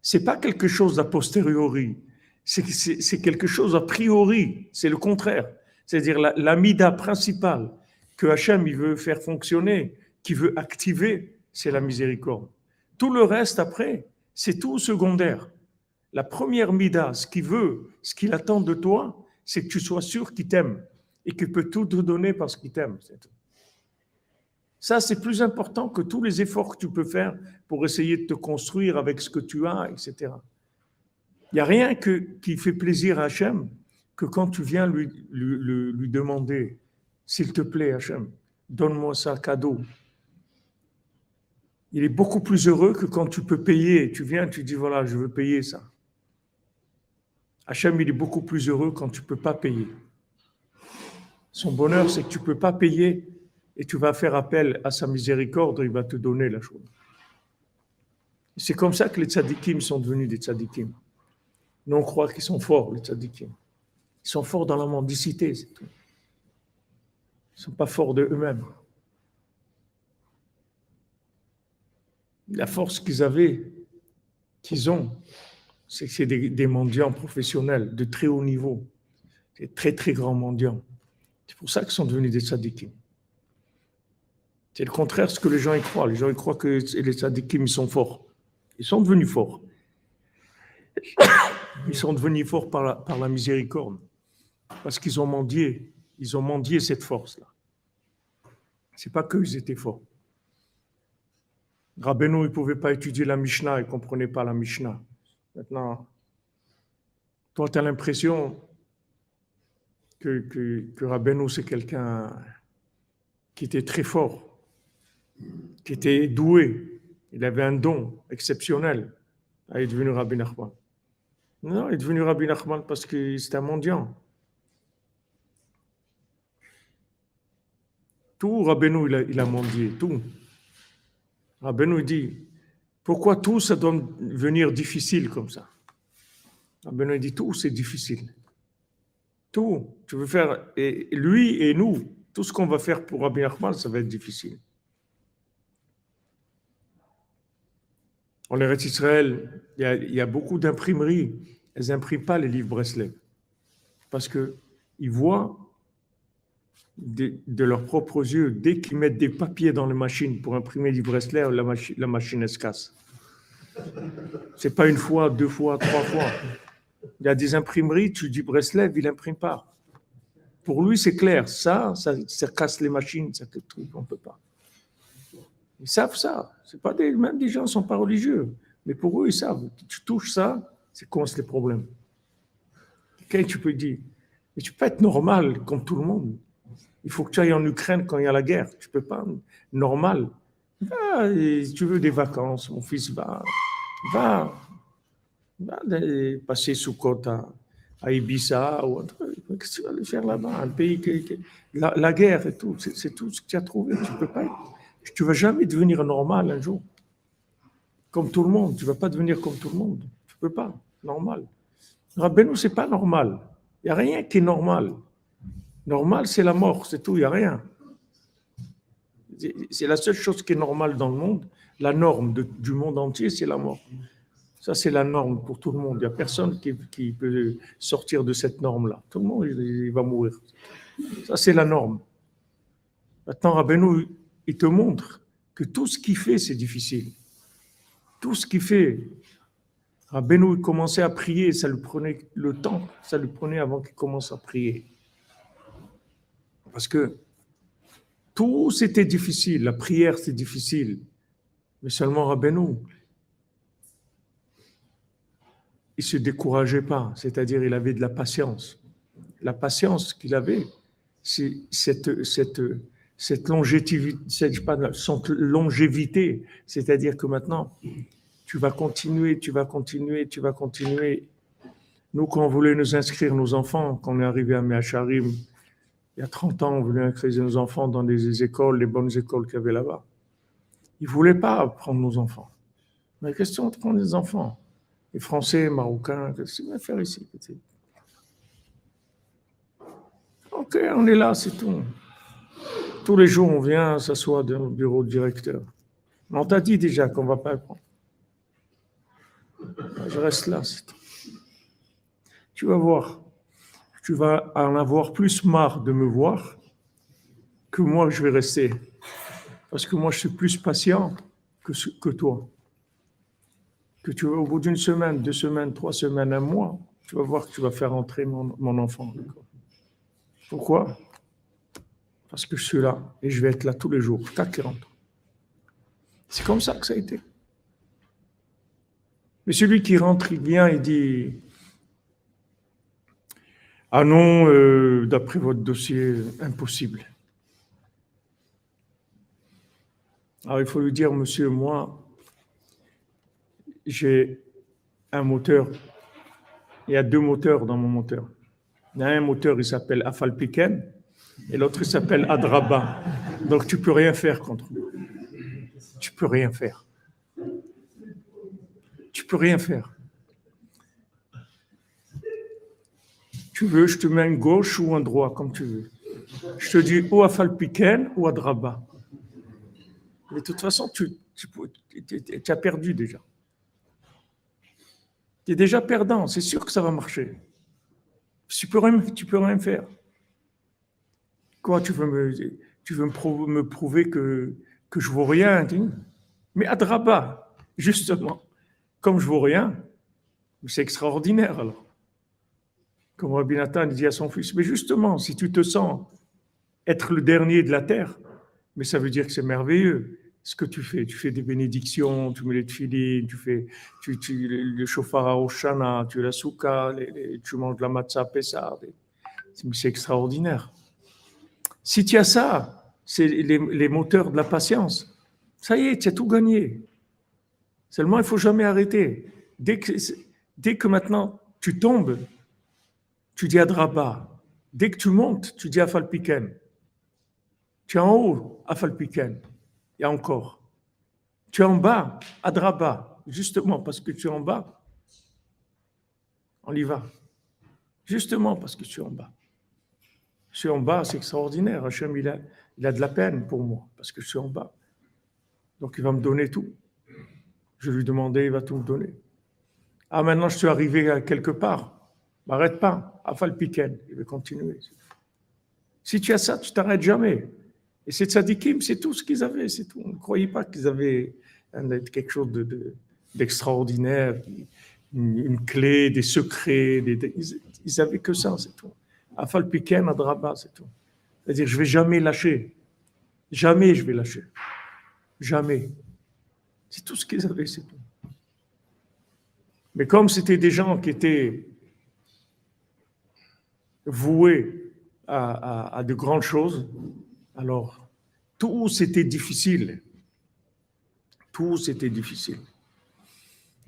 C'est pas quelque chose d'a posteriori. C'est quelque chose a priori. C'est le contraire. C'est-à-dire la, la principale que Hachem il veut faire fonctionner, qui veut activer, c'est la miséricorde. Tout le reste après, c'est tout secondaire. La première mida, ce qu'il veut, ce qu'il attend de toi, c'est que tu sois sûr qu'il t'aime. et qu'il peut tout te donner parce qu'il t'aime. Ça, c'est plus important que tous les efforts que tu peux faire pour essayer de te construire avec ce que tu as, etc. Il n'y a rien que, qui fait plaisir à Hachem que quand tu viens lui, lui, lui demander, s'il te plaît, Hachem, donne-moi ça cadeau. Il est beaucoup plus heureux que quand tu peux payer. Tu viens, tu dis, voilà, je veux payer ça. Hachem, il est beaucoup plus heureux quand tu ne peux pas payer. Son bonheur, c'est que tu ne peux pas payer et tu vas faire appel à sa miséricorde, il va te donner la chose. C'est comme ça que les tzadikim sont devenus des tzadikim. Nous, on croit qu'ils sont forts, les tzadikim. Ils sont forts dans la mendicité, c'est tout. Ils ne sont pas forts de eux-mêmes. La force qu'ils avaient, qu'ils ont, c'est que c'est des, mendiants professionnels de très haut niveau, des très très grands mendiants. C'est pour ça qu'ils sont devenus des tzadikim. C'est le contraire de ce que les gens y croient. Les gens y croient que les tzadikim, ils sont forts. Ils sont devenus forts. Ils sont devenus forts par la, miséricorde. Parce qu'ils ont mendié. Ils ont mendié cette force-là. C'est pas qu'ils étaient forts. Rabbeinu, il ne pouvait pas étudier la Mishnah, il ne comprenait pas la Mishnah. Maintenant, toi, tu as l'impression que, que, c'est quelqu'un qui était très fort, qui était doué, il avait un don exceptionnel. Ah, il est devenu Rabbi Nachman. Non, il est devenu Rabbi Nachman parce que c'est un mendiant. Tout Rabbeinu, il a, il a mendié, tout. Rabbeinu dit, pourquoi tout ça doit venir difficile comme ça? Rabbeinu dit, tout c'est difficile. Tout, tu veux faire, et lui et nous, tout ce qu'on va faire pour Rabbi Nachman, ça va être difficile. En l'Eretz Israël, il y, a, beaucoup d'imprimeries. Elles n'impriment pas les livres Breslev parce qu'ils voient de, leurs propres yeux, dès qu'ils mettent des papiers dans les machines pour imprimer les livres Breslev, la, machine, la machine se casse. C'est pas une fois, deux fois, trois fois. Il y a des imprimeries, tu dis Breslev, il n'imprime pas. Pour lui, c'est clair. Ça, ça, casse les machines, ça te truc, on ne peut pas. Ils savent ça. C'est pas des, même des gens ne sont pas religieux. Mais pour eux, ils savent. Tu touches ça, c'est quoi les problèmes. Quelqu'un, tu peux dire, mais tu peux être normal comme tout le monde. Il faut que tu ailles en Ukraine quand il y a la guerre. Tu peux pas normal. Tu veux des vacances, mon fils, va, va, va passer sous côte à, Ibiza ou Qu'est-ce que tu vas faire là-bas? Un pays qui, la, la, guerre et tout, c'est tout ce que tu as trouvé. Tu peux pas être tu ne vas jamais devenir normal un jour. Comme tout le monde. Tu ne vas pas devenir comme tout le monde. Tu ne peux pas. Normal. Rabbeinu, ce n'est pas normal. Il n'y a rien qui est normal. Normal, c'est la mort, c'est tout, il n'y a rien. C'est la seule chose qui est normale dans le monde. La norme du monde entier, c'est la mort. Ça, c'est la norme pour tout le monde. Il n'y a personne qui, peut sortir de cette norme-là. Tout le monde, il, va mourir. Ça, c'est la norme. Maintenant, Rabbeinu, il te montre que tout ce qu'il fait, c'est difficile. Tout ce qu'il fait. Rabbeinu commençait à prier, ça lui prenait le temps, ça lui prenait avant qu'il commence à prier. Parce que tout c'était difficile, la prière c'est difficile, mais seulement Rabbeinu, il se décourageait pas, c'est-à-dire il avait de la patience. La patience qu'il avait, c'est cette, cette longévité, c'est-à-dire que maintenant, tu vas continuer, tu vas continuer, tu vas continuer. Nous, quand on voulait nous inscrire nos enfants, quand on est arrivé à Meacharim, il y a 30 ans, on voulait inscrire nos enfants dans des écoles, les bonnes écoles qu'il y avait là-bas. Ils ne voulaient pas prendre nos enfants. Mais question de prendre des enfants? Les Français, Marocains, qu'est-ce qu'ils vont faire ici Ok, on est là, c'est tout. Tous les jours, on vient s'asseoir dans le bureau de directeur. On t'a dit déjà qu'on ne va pas le prendre. Je reste là. Tu vas voir. Tu vas en avoir plus marre de me voir que moi, je vais rester. Parce que moi, je suis plus patient que, toi. Que tu au bout d'une semaine, deux semaines, trois semaines, un mois, tu vas voir que tu vas faire entrer mon enfant. Pourquoi? Parce que je suis là et je vais être là tous les jours, jusqu'à qu'il rentre. C'est comme ça que ça a été. Mais celui qui rentre, il vient et dit Ah non, euh, d'après votre dossier, impossible. Alors il faut lui dire Monsieur, moi, j'ai un moteur. Il y a deux moteurs dans mon moteur. Il y a un moteur, il s'appelle Afalpiken, et l'autre, s'appelle Adraba. Donc tu peux rien faire contre lui. Tu peux rien faire. Tu peux rien faire. Tu veux, je te mets un gauche ou un droit, comme tu veux. Je te dis ou Afalpiken ou Adraba. Mais de toute façon, tu, tu as perdu déjà. Tu es déjà perdant, c'est sûr que ça va marcher. Tu peux rien, tu peux rien faire. Quoi, tu veux me, tu veux me, prouver que, que je vaux rien Mais à Draba, justement, comme je vaux rien, c'est extraordinaire alors. Comme Rabbi Nathan dit à son fils, mais justement, si tu te sens être le dernier de la terre, mais ça veut dire que c'est merveilleux ce que tu fais. Tu fais des bénédictions, tu mets les tefilines, tu fais tu, tu, le chauffard à Oshana, tu la souka, tu manges de la matzah Pessah. C'est extraordinaire. Si tu as ça, c'est les, moteurs de la patience. Ça y est, tu as tout gagné. Seulement, il faut jamais arrêter. Dès que, maintenant tu tombes, tu dis Adraba. Dès que tu montes, tu dis Afalpiken. Tu es en haut, Afalpiken et encore. Tu es en bas, à Draba, justement parce que tu es en bas. On y va. Justement parce que tu es en bas. Je suis en bas, c'est extraordinaire. Hachem, il a, il a de la peine pour moi parce que je suis en bas. Donc il va me donner tout. Je lui demandais, il va tout me donner. Ah, maintenant je suis arrivé à quelque part. M'arrête pas. Afal Piken, il va continuer. Si tu as ça, tu t'arrêtes jamais. Et ces tzadikim, c'est tout ce qu'ils avaient, c'est tout. On ne croyait pas qu'ils avaient quelque chose d'extraordinaire, une, clé, des secrets. ils, n'avaient avaient que ça, c'est tout. Afal Piken, Adraba, c'est tout. C'est-à-dire, je vais jamais lâcher. Jamais je vais lâcher. Jamais. C'est tout ce qu'ils avaient, c'est tout. Mais comme c'était des gens qui étaient voués à de grandes choses, alors, tout c'était difficile. Tout c'était difficile.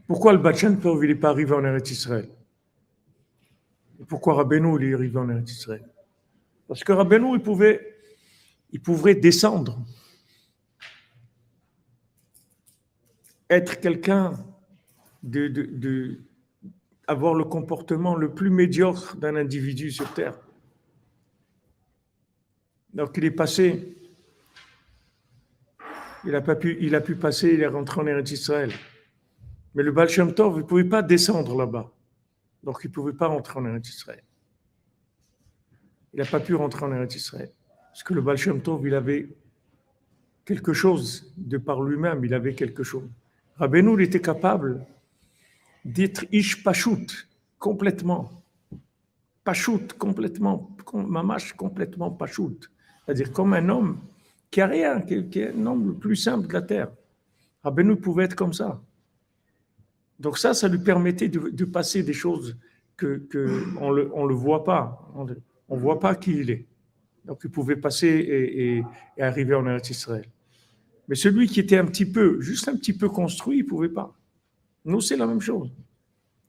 Pourquoi le Bachan Tov n'est pas arrivé en Eretz Israël? Pourquoi Rabbeinu il est arrivé en Eretz Israël? Parce que Rabbeinu il pouvait, il pouvait descendre, être quelqu'un de, de, avoir le comportement le plus médiocre d'un individu sur terre. Donc il est passé, il a, pas pu, il a pu passer, il est rentré en Eretz Israël. Mais le Baal Shem Tov, il ne pouvait pas descendre là-bas. Donc il ne pouvait pas rentrer en Eretz Israël. Il n'a pas pu rentrer en Eretz Israël. Parce que le Baal Shem Tov, il avait quelque chose de par lui-même, il avait quelque chose. Rabbeinu, était capable d'être Ish Pashut, complètement. Pashut, complètement. Mamash, complètement Pashut c'est-à-dire comme un homme qui a rien, qui, est un homme le plus simple de la terre. Rabbeinu pouvait être comme ça. Donc ça, ça lui permettait de, passer des choses que, le, on le voit pas, on ne voit pas qui il est. Donc il pouvait passer et, arriver en Israël. Mais celui qui était un petit peu, juste un petit peu construit, il pouvait pas. Nous, c'est la même chose.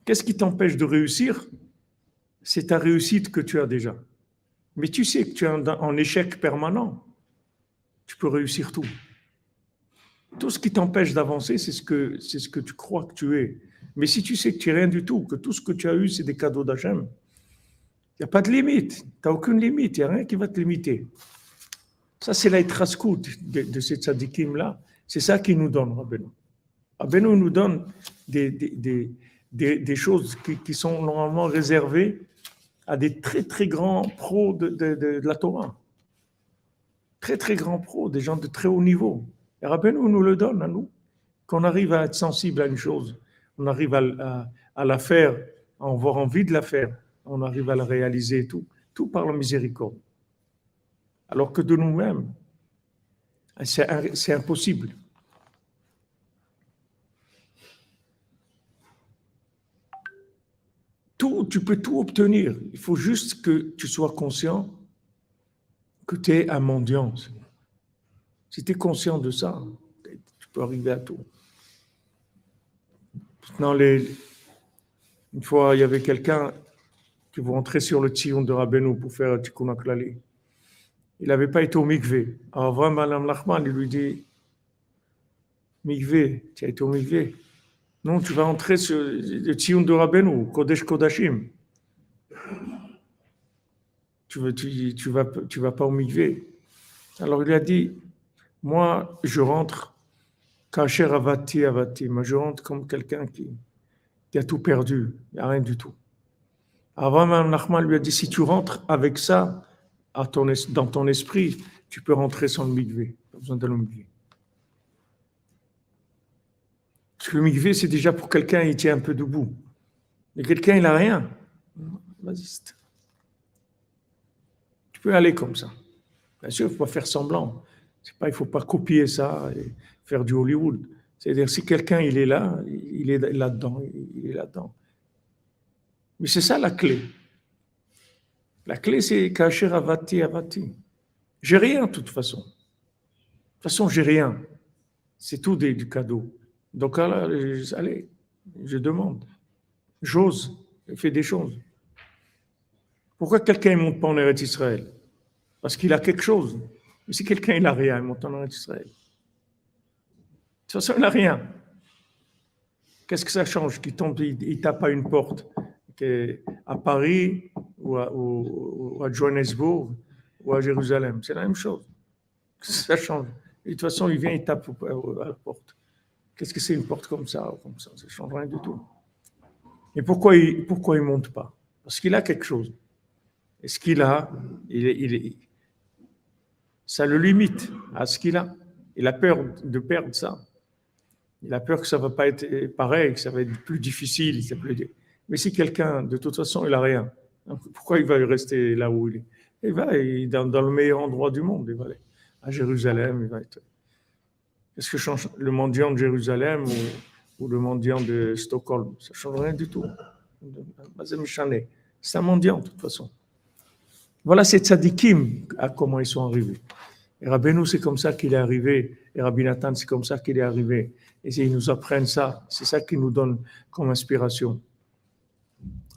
Qu'est-ce qui t'empêche de réussir? C'est ta réussite que tu as déjà. Mais tu sais que tu es en, échec permanent. Tu peux réussir tout. Tout ce qui t'empêche d'avancer, c'est ce, que, ce que tu crois que tu es. Mais si tu sais que tu n'es rien du tout, que tout ce que tu as eu, c'est des cadeaux d'Hachem, il n'y a pas de limite. Tu n'as aucune limite. Il n'y a rien qui va te limiter. Ça, c'est la de, de ces tzadikim-là. C'est ça qui nous donne Rabbeinu. Rabbeinu nous donne des, des, des, des choses qui, qui, sont normalement réservées à des très très grands pros de, de, la Torah. Très très grands pros, des gens de très haut niveau. Et rappelez-nous, nous le donne à nous, qu'on arrive à être sensible à une chose, on arrive à, la faire, à avoir envie de la faire, on arrive à la réaliser, tout, tout par la miséricorde. alors que de nous-mêmes, c'est impossible. Tout, tu peux tout obtenir. Il faut juste que tu sois conscient que tu es un mendiant. Si tu es conscient de ça, tu peux arriver à tout. Maintenant, une fois, il y avait quelqu'un qui voulait entrer sur le tillon de Rabbeinu pour faire Tikkun Klali. Il n'avait pas été au mikvé. Alors, vraiment, Madame Lachman, il lui dit Mikvé, tu as été au mikvé Non, tu vas entrer sur le tillon de Rabbeinu, Kodesh Kodashim. Tu ne tu, tu vas, tu vas pas au mikvé. Alors, il a dit Moi, je rentre Kacher avati avati. Moi, je rentre comme quelqu'un qui, a tout perdu. Il n'y a rien du tout. Avant, Mme Nachman lui a dit si tu rentres avec ça dans ton esprit, tu peux rentrer sans le mikvé. Pas besoin de le mikvé. Parce que le mikvé, c'est déjà pour quelqu'un, il tient un peu debout. Mais quelqu'un, il n'a rien. Vas-y. Tu peux aller comme ça. Bien sûr, il ne faut pas faire semblant. Pas, il ne faut pas copier ça et faire du Hollywood. C'est-à-dire, si quelqu'un il est là, il est là-dedans, il est là-dedans. Mais c'est ça la clé. La clé, c'est Kacher Avati Avati. J'ai rien, de toute façon. De toute façon, j'ai rien. C'est tout du cadeau. Donc, allez, je demande. J'ose, je fais des choses. Pourquoi quelqu'un ne monte pas en Eretz Israël? Parce qu'il a quelque chose. Mais si quelqu'un n'a rien, il monte en Israël. De toute façon, il n'a rien. Qu'est-ce que ça change Qu'il tombe, il, tape à une porte à Paris ou à, Johannesburg ou à Jérusalem? C'est la même chose. Ça change? De toute façon, il vient, il tape à la porte. Qu'est-ce que c'est une porte comme ça comme ça? Ça ne change rien du tout. Et pourquoi il ne pourquoi il monte pas? Parce qu'il a quelque chose. Et ce qu'il a, il, il, ça le limite à ce qu'il a. Il a peur de perdre ça. Il a peur que ça ne va pas être pareil, que ça va être plus difficile. Mais si quelqu'un, de toute façon, il n'a rien, pourquoi il va rester là où il est? Il va dans, le meilleur endroit du monde. Il va aller à Jérusalem. Il va être. Qu'est-ce que change le mendiant de Jérusalem ou, le mendiant de Stockholm? Ça ne change rien du tout. C'est un mendiant, de toute façon. Voilà ces tzadikim, à comment ils sont arrivés. Et Rabbeinu, c'est comme ça qu'il est arrivé. Et Rabbi Nathan, c'est comme ça qu'il est arrivé. Et ils nous apprennent ça. C'est ça qui nous donne comme inspiration.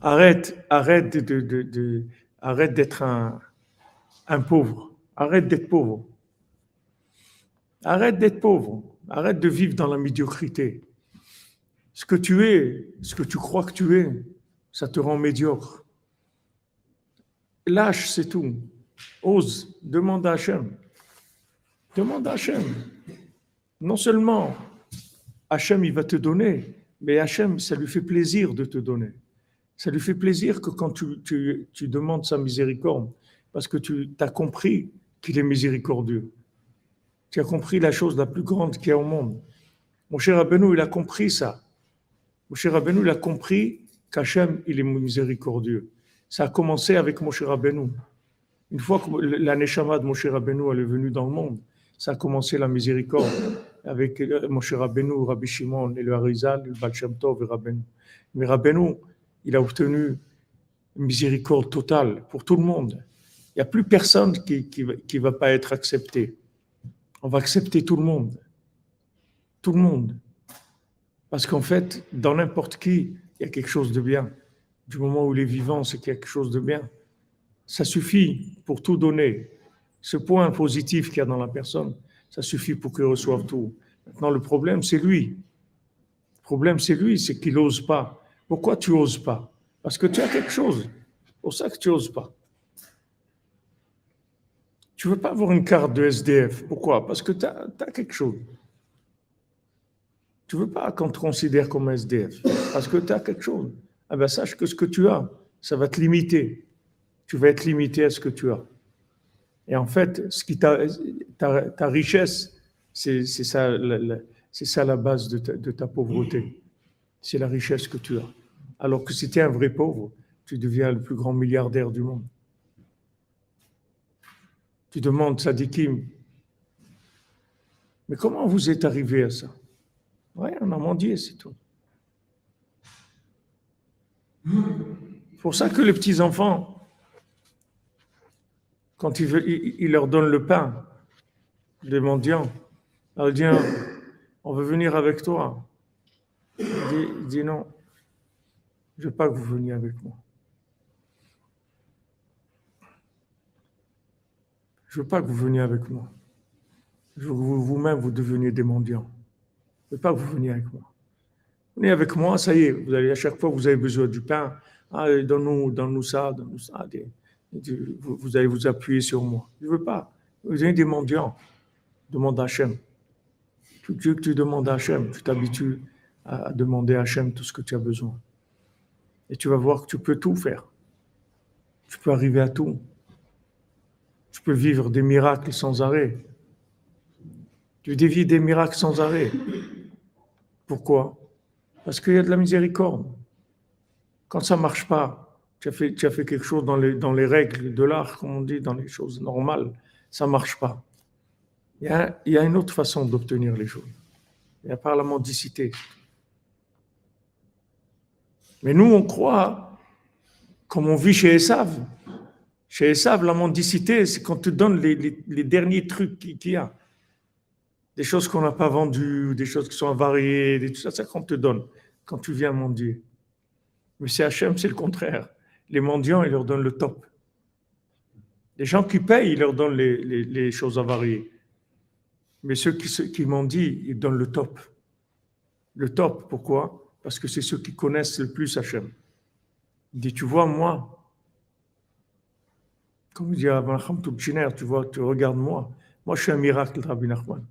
Arrête, arrête de, de, de arrête d'être un pauvre. Arrête d'être pauvre. Arrête d'être pauvre. Arrête de vivre dans la médiocrité. Ce que tu es, ce que tu crois que tu es, ça te rend médiocre. Lâche, c'est tout. Ose, demande à Hachem. Demande à Hachem. Non seulement Hachem, il va te donner, mais Hachem, ça lui fait plaisir de te donner. Ça lui fait plaisir que quand tu, tu, demandes sa miséricorde, parce que tu as compris qu'il est miséricordieux. Tu as compris la chose la plus grande qu'il y a au monde. Mon cher Abenou, il a compris ça. Mon cher Abenou, il a compris qu'Hachem, il est miséricordieux. Ça a commencé avec Moshe Rabbeinu. Une fois que la Neshama de Moshe Rabbeinu elle est venue dans le monde, ça a commencé la miséricorde avec Moshe Rabbeinu, Rabbi Shimon et le Harizal, le Baal Shem Tov et Rabbeinu. Mais Rabbeinu, il a obtenu une miséricorde totale pour tout le monde. Il n'y a plus personne qui ne qui, va pas être accepté. On va accepter tout le monde. Tout le monde. Parce qu'en fait, dans n'importe qui, il y a quelque chose de bien du moment où il est vivant, c'est quelque chose de bien. Ça suffit pour tout donner. Ce point positif qu'il y a dans la personne, ça suffit pour qu'il reçoive tout. Maintenant, le problème, c'est lui. Le problème, c'est lui, c'est qu'il n'ose pas. Pourquoi tu n'oses pas? Parce que tu as quelque chose. C'est pour ça que tu n'oses pas. Tu ne veux pas avoir une carte de SDF. Pourquoi? Parce que tu as, quelque chose. Tu ne veux pas qu'on te considère comme SDF. Parce que tu as quelque chose ah ben sache que ce que tu as, ça va te limiter. Tu vas être limité à ce que tu as. Et en fait, ce qui ta, ta, richesse, c'est ça, ça la base de ta, de ta pauvreté. C'est la richesse que tu as. Alors que si tu es un vrai pauvre, tu deviens le plus grand milliardaire du monde. Tu demandes, Sadikim, mais comment vous êtes arrivé à ça? Ouais, on a mendié, c'est tout. C'est pour ça que les petits-enfants, quand ils, leur donnent le pain, les mendiants, ils disent, on veut venir avec toi. Il dit, il non, je ne veux pas que vous veniez avec moi. Je ne veux pas que vous veniez avec moi. Vous-même, vous deveniez des mendiants. Je ne veux pas que vous veniez avec moi. Venez avec moi, ça y est, vous allez, à chaque fois vous avez besoin du pain, ah, donne-nous donne ça, donne-nous ça. Vous, allez vous appuyer sur moi. Je ne veux pas. Vous êtes des mendiants. Demande à Hachem. Dieu que tu demandes à Hachem, tu t'habitues à demander à Hachem tout ce que tu as besoin. Et tu vas voir que tu peux tout faire. Tu peux arriver à tout. Tu peux vivre des miracles sans arrêt. Tu dévis des miracles sans arrêt. Pourquoi? Parce qu'il y a de la miséricorde. Quand ça ne marche pas, tu as, fait, quelque chose dans les, règles de l'art, comme on dit, dans les choses normales, ça ne marche pas. Il y, a, une autre façon d'obtenir les choses. Il y a par la mendicité. Mais nous, on croit, comme on vit chez Esav, chez Esav, la mendicité, c'est qu'on te donne les, derniers trucs qu'il y a. Des choses qu'on n'a pas vendues, des choses qui sont avariées, tout ça, ça qu'on te donne quand tu viens mendier. Mais c'est Hachem, c'est le contraire. Les mendiants, ils leur donnent le top. Les gens qui payent, ils leur donnent les, les choses avariées. Mais ceux qui, qui mendient, ils donnent le top. Le top, pourquoi? Parce que c'est ceux qui connaissent le plus Hachem. Il dit, tu vois, moi, comme dit Abraham Toubchiner, tu vois, tu regardes moi. Moi, je suis un miracle, Rabbi Nachman.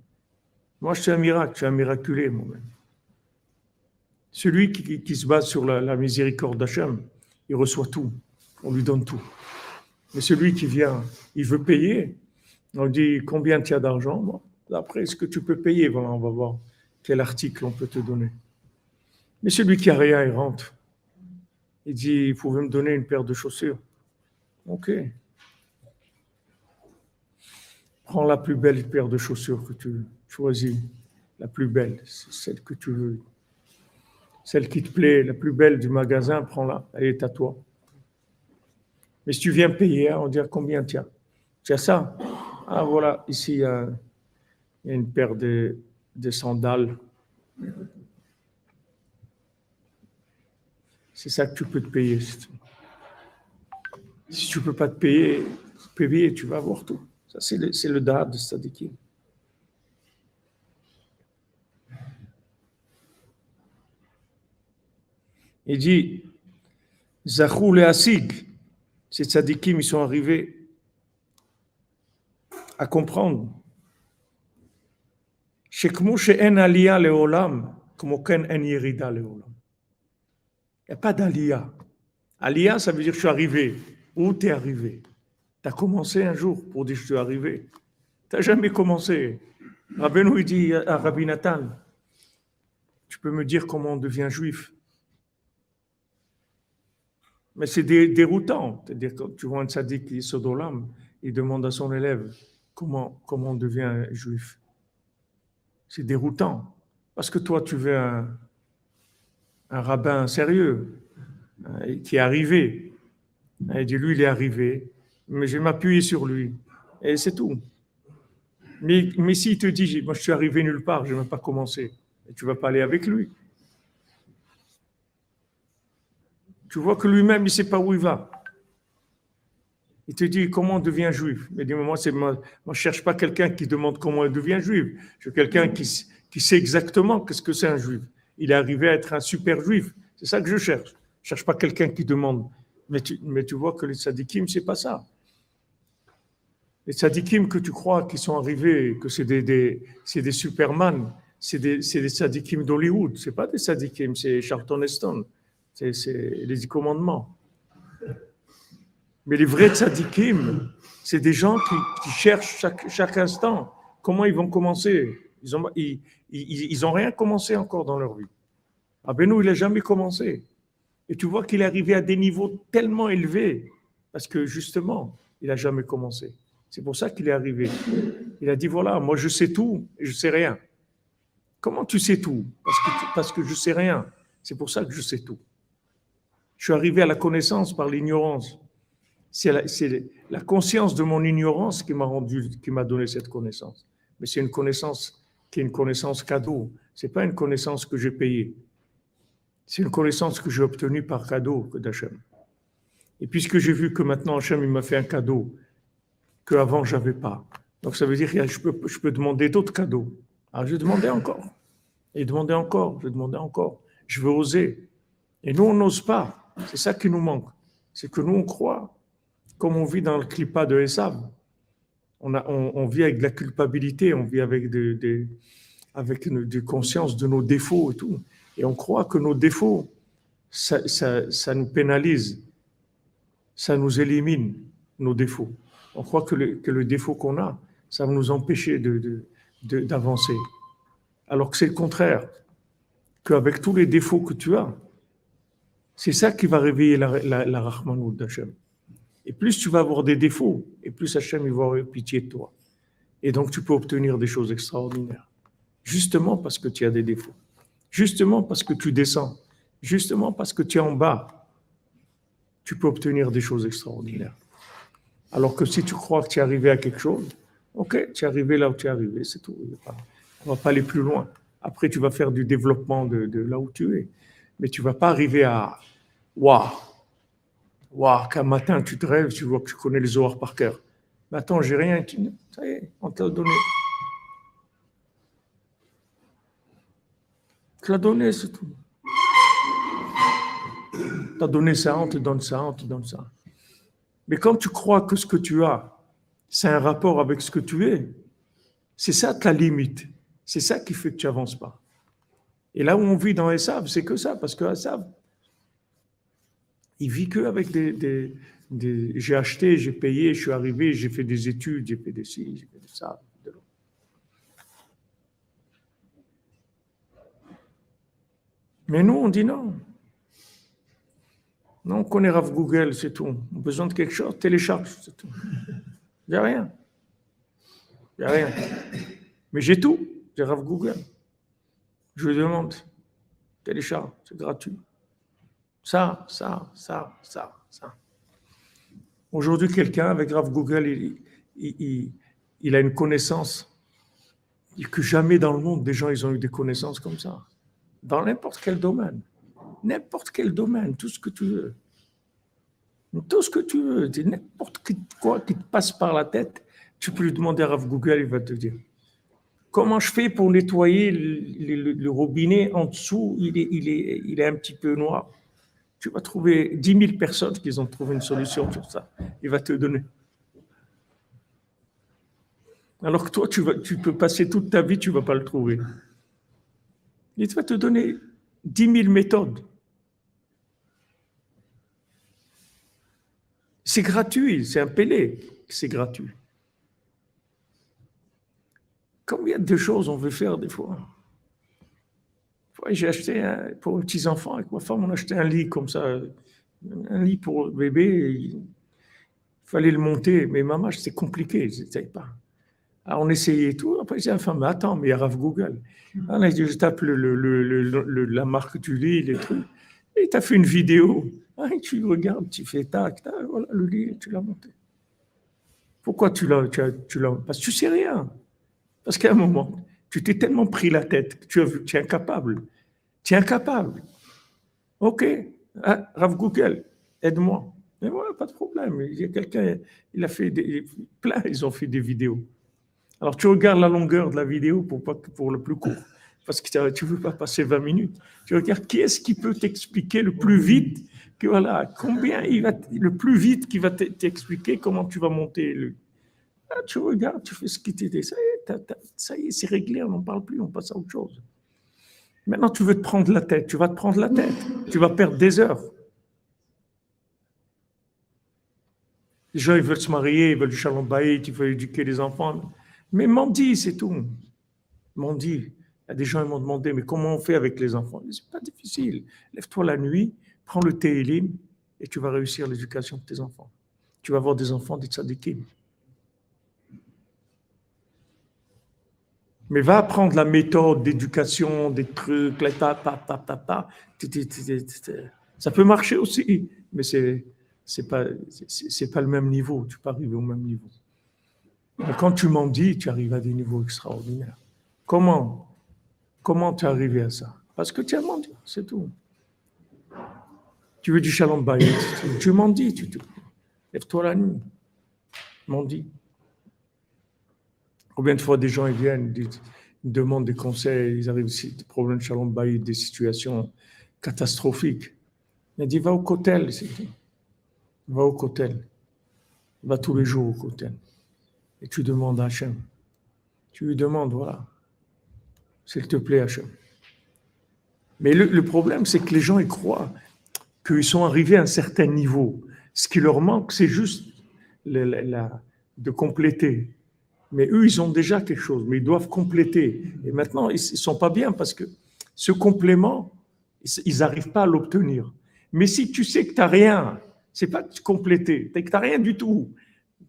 Moi, je suis un miracle, je suis un miraculé, moi-même. Celui qui, se base sur la, miséricorde d'Hachem, il reçoit tout. On lui donne tout. Mais celui qui vient, il veut payer. On dit combien tu as d'argent? Bon, Après, ce que tu peux payer, voilà, on va voir quel article on peut te donner. Mais celui qui a rien, il rentre. Il dit, il pouvait me donner une paire de chaussures. Ok, Prends la plus belle paire de chaussures que tu choisis, la plus belle, celle que tu veux. Celle qui te plaît, la plus belle du magasin, prends-la, elle est à toi. Mais si tu viens payer, hein, on dirait combien Tu as ça? Ah voilà, ici il y a, une paire de, sandales. C'est ça que tu peux te payer. Si tu ne peux pas te payer, payer, tu vas avoir tout. Ça, c'est le, le dard de Sadikim. Il dit Zachou le Asig. Ces tzadikim, ils sont arrivés à comprendre. Shekmu she'en aliyah le'olam, comme ken en yerida. Il n'y a pas d'aliyah. Aliyah, ça veut dire je suis arrivé. Où tu es arrivé? Tu as commencé un jour pour dire je suis arrivé. Tu n'as jamais commencé. Rabbeinu, il dit à Rabbi Nathan, tu peux me dire comment on devient juif? Mais c'est déroutant. C'est-à-dire quand tu vois un sadique qui est sodolam, il demande à son élève comment, comment on devient juif? C'est déroutant. Parce que toi, tu veux un, un rabbin sérieux hein, qui est arrivé. Il dit, lui, il est arrivé mais je vais m'appuyer sur lui. Et c'est tout. Mais, mais s'il te dit, moi je suis arrivé nulle part, je ne vais pas commencer, tu ne vas pas aller avec lui. Tu vois que lui-même, il ne sait pas où il va. Il te dit comment on devient juif. Mais dis moi, je ne cherche pas quelqu'un qui demande comment on devient juif. Je veux quelqu'un qui, sait exactement qu'est-ce que c'est un juif. Il est arrivé à être un super juif. C'est ça que je cherche. Je ne cherche pas quelqu'un qui demande. Mais tu, vois que les sadikim, ce n'est pas ça les tzadikim que tu crois qui sont arrivés, que c'est des, des, des superman, c'est des, des tzadikim d'Hollywood. Ce pas des tzadikim, c'est Charlton Heston. C'est les dix commandements. Mais les vrais tzadikim, c'est des gens qui, cherchent chaque, instant comment ils vont commencer. Ils n'ont ont rien commencé encore dans leur vie. Ah ben nous, il n'a jamais commencé. Et tu vois qu'il est arrivé à des niveaux tellement élevés parce que justement, il n'a jamais commencé. C'est pour ça qu'il est arrivé. Il a dit, voilà, moi je sais tout et je sais rien. Comment tu sais tout? Parce que, parce que je sais rien. C'est pour ça que je sais tout. Je suis arrivé à la connaissance par l'ignorance. C'est la, la, conscience de mon ignorance qui m'a rendu, qui m'a donné cette connaissance. Mais c'est une connaissance qui est une connaissance cadeau. C'est pas une connaissance que j'ai payée. C'est une connaissance que j'ai obtenue par cadeau d'Hachem. Et puisque j'ai vu que maintenant Hachem m'a fait un cadeau qu'avant je n'avais pas, donc ça veut dire que je peux, je peux demander d'autres cadeaux. Alors je vais demander encore. Et demander encore, je demander encore. Je veux oser. Et nous, on n'ose pas. C'est ça qui nous manque. C'est que nous, on croit, comme on vit dans le clipat de Esav. On, a, on, vit avec de la culpabilité, on vit avec des, avec une, conscience de nos défauts et tout. Et on croit que nos défauts, ça, ça, ça nous pénalise, ça nous élimine, nos défauts. On croit que le, que le défaut qu'on a, ça va nous empêcher de, d'avancer. Alors que c'est le contraire, qu'avec tous les défauts que tu as, c'est ça qui va réveiller la, la, la d'Hachem. Et plus tu vas avoir des défauts, et plus Hachem va avoir pitié de toi. Et donc tu peux obtenir des choses extraordinaires. Justement parce que tu as des défauts. Justement parce que tu descends. Justement parce que tu es en bas. Tu peux obtenir des choses extraordinaires. Alors que si tu crois que tu es arrivé à quelque chose, Ok, tu es arrivé là où tu es arrivé, c'est tout. On ne va pas aller plus loin. Après, tu vas faire du développement de, là où tu es. Mais tu ne vas pas arriver à Waouh Waouh, qu'un matin tu te rêves, tu vois que tu connais les horreurs par cœur. Mais attends, j'ai rien. Ça y est, on t'a donné. Tu l'as donné, c'est tout. Tu as donné ça, on te donne ça, on te donne ça. Mais quand tu crois que ce que tu as, c'est un rapport avec ce que tu es. C'est ça ta limite. C'est ça qui fait que tu n'avances pas. Et là où on vit dans Esav, c'est que ça, parce que Esav, il vit que avec des, j'ai acheté, j'ai payé, je suis arrivé, j'ai fait des études, j'ai fait des ci, j'ai fait de ça. De Mais nous, on dit non. Non, on connaît Rav Google, c'est tout. On a besoin de quelque chose, télécharge, c'est tout. Il n'y a rien. Il n'y a rien. Mais j'ai tout. J'ai Rav Google. Je lui demande. Télécharge, c'est gratuit. Ça, ça, ça, ça, ça. Aujourd'hui, quelqu'un avec Rav Google, il, a une connaissance que jamais dans le monde, des gens, ils ont eu des connaissances comme ça. Dans n'importe quel domaine. N'importe quel domaine, tout ce que tu veux. Tout ce que tu veux, n'importe quoi qui te passe par la tête, tu peux lui demander à Rav Google, il va te dire. Comment je fais pour nettoyer le, robinet en dessous? Il est, il, est, il est un petit peu noir. Tu vas trouver 10 000 personnes qui ont trouvé une solution sur ça. Il va te donner. Alors que toi, tu, vas, tu peux passer toute ta vie, tu ne vas pas le trouver. Il va te donner 10 000 méthodes. C'est gratuit, c'est un pélé, c'est gratuit. Combien de choses on veut faire des fois? J'ai acheté pour les petits-enfants, avec ma femme, on a acheté un lit comme ça, un lit pour le bébé. Il fallait le monter, mais maman, c'est compliqué, je pas. Alors on essayait tout, après j'ai dit à la attends, mais il y a Rav Google. Alors, je tape le, la marque du lit, les trucs. Et tu as fait une vidéo. Ah, tu regardes, tu fais tac, tac, voilà le lit, tu l'as monté. Pourquoi tu l'as, tu, tu l'as Parce que tu sais rien. Parce qu'à un moment, tu t'es tellement pris la tête que tu, es incapable. Tu es incapable. Ok, ah, Rav Google, aide-moi. Mais voilà, pas de problème. Il y a quelqu'un, il a fait des, plein, ils ont fait des vidéos. Alors tu regardes la longueur de la vidéo pour, pour le plus court parce que tu ne veux pas passer 20 minutes. Tu regardes qui est-ce qui peut t'expliquer le plus vite, que voilà, combien il va, le plus vite qui va t'expliquer comment tu vas monter. Le... Ah, tu regardes, tu fais ce qui t'était. Ça y est, c'est réglé, on n'en parle plus, on passe à autre chose. Maintenant, tu veux te prendre la tête, tu vas te prendre la tête, tu vas perdre des heures. Les gens, ils veulent se marier, ils veulent du shalom ils veulent éduquer les enfants. Mais dit, c'est tout. dit. Il y a des gens qui m'ont demandé, mais comment on fait avec les enfants? C'est pas difficile. Lève-toi la nuit, prends le télim et tu vas réussir l'éducation de tes enfants. Tu vas avoir des enfants des tzadikim. Mais va apprendre la méthode d'éducation, des trucs, la ta, ta, ta. Ça peut marcher aussi, mais c'est c'est pas pas le même niveau. Tu peux arriver au même niveau. Mais quand tu m'en dis, tu arrives à des niveaux extraordinaires. Comment Comment tu es arrivé à ça? Parce que tu as menti, c'est tout. Tu veux du shalom bayit, tu m'en dis, tu, tu lève-toi la nuit, m'en dis. Combien de fois des gens ils viennent, ils demandent des conseils, ils arrivent ici, des problèmes de shalom des situations catastrophiques. Il a dit va au cotel. Va au cotel. Va tous les jours au cotel. Et tu demandes à Hachem. Tu lui demandes, voilà, s'il te plaît, Hachem. Mais le, problème, c'est que les gens, ils croient qu'ils sont arrivés à un certain niveau. Ce qui leur manque, c'est juste de compléter. Mais eux, ils ont déjà quelque chose, mais ils doivent compléter. Et maintenant, ils ne sont pas bien parce que ce complément, ils n'arrivent pas à l'obtenir. Mais si tu sais que tu n'as rien, c'est pas compléter, que tu n'as rien du tout,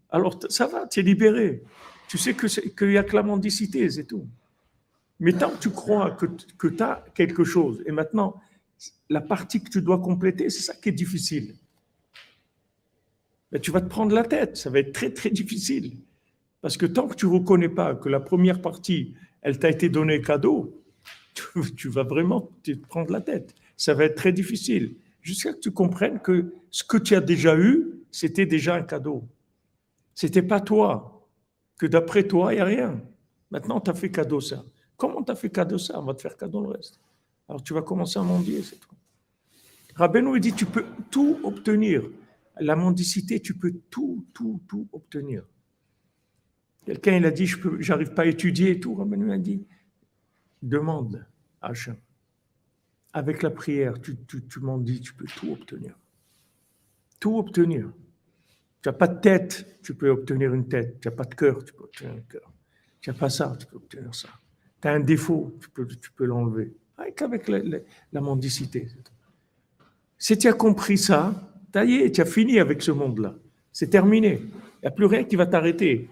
alors ça va, tu es libéré. Tu sais qu'il n'y a que la mendicité, c'est tout. Mais tant que tu crois que, que tu as quelque chose, et maintenant, la partie que tu dois compléter, c'est ça qui est difficile. tu vas te prendre la tête, ça va être très très difficile. Parce que tant que tu ne reconnais pas que la première partie, elle t'a été donnée cadeau, tu, vas vraiment te prendre la tête. Ça va être très difficile. Jusqu'à ce que tu comprennes que ce que tu as déjà eu, c'était déjà un cadeau. C'était pas toi. Que d'après toi, il n'y a rien. Maintenant, tu as fait cadeau ça. Comment tu as fait cadeau ça? On va te faire cadeau le reste. Alors tu vas commencer à mendier, c'est tout. Rabbeinu dit tu peux tout obtenir. La mendicité, tu peux tout, tout, tout obtenir. Quelqu'un, il a dit, je n'arrive pas à étudier et tout. Rabbeinu a dit, demande à. Avec la prière, tu, tu, tu dis, tu peux tout obtenir. Tout obtenir. Tu n'as pas de tête, tu peux obtenir une tête. Tu n'as pas de cœur, tu peux obtenir un cœur. Tu n'as pas ça, tu peux obtenir ça. Tu as un défaut, tu peux, tu peux l'enlever. Avec la, la, mendicité. Si tu as compris ça, tu as fini avec ce monde-là. C'est terminé. Il n'y a plus rien qui va t'arrêter.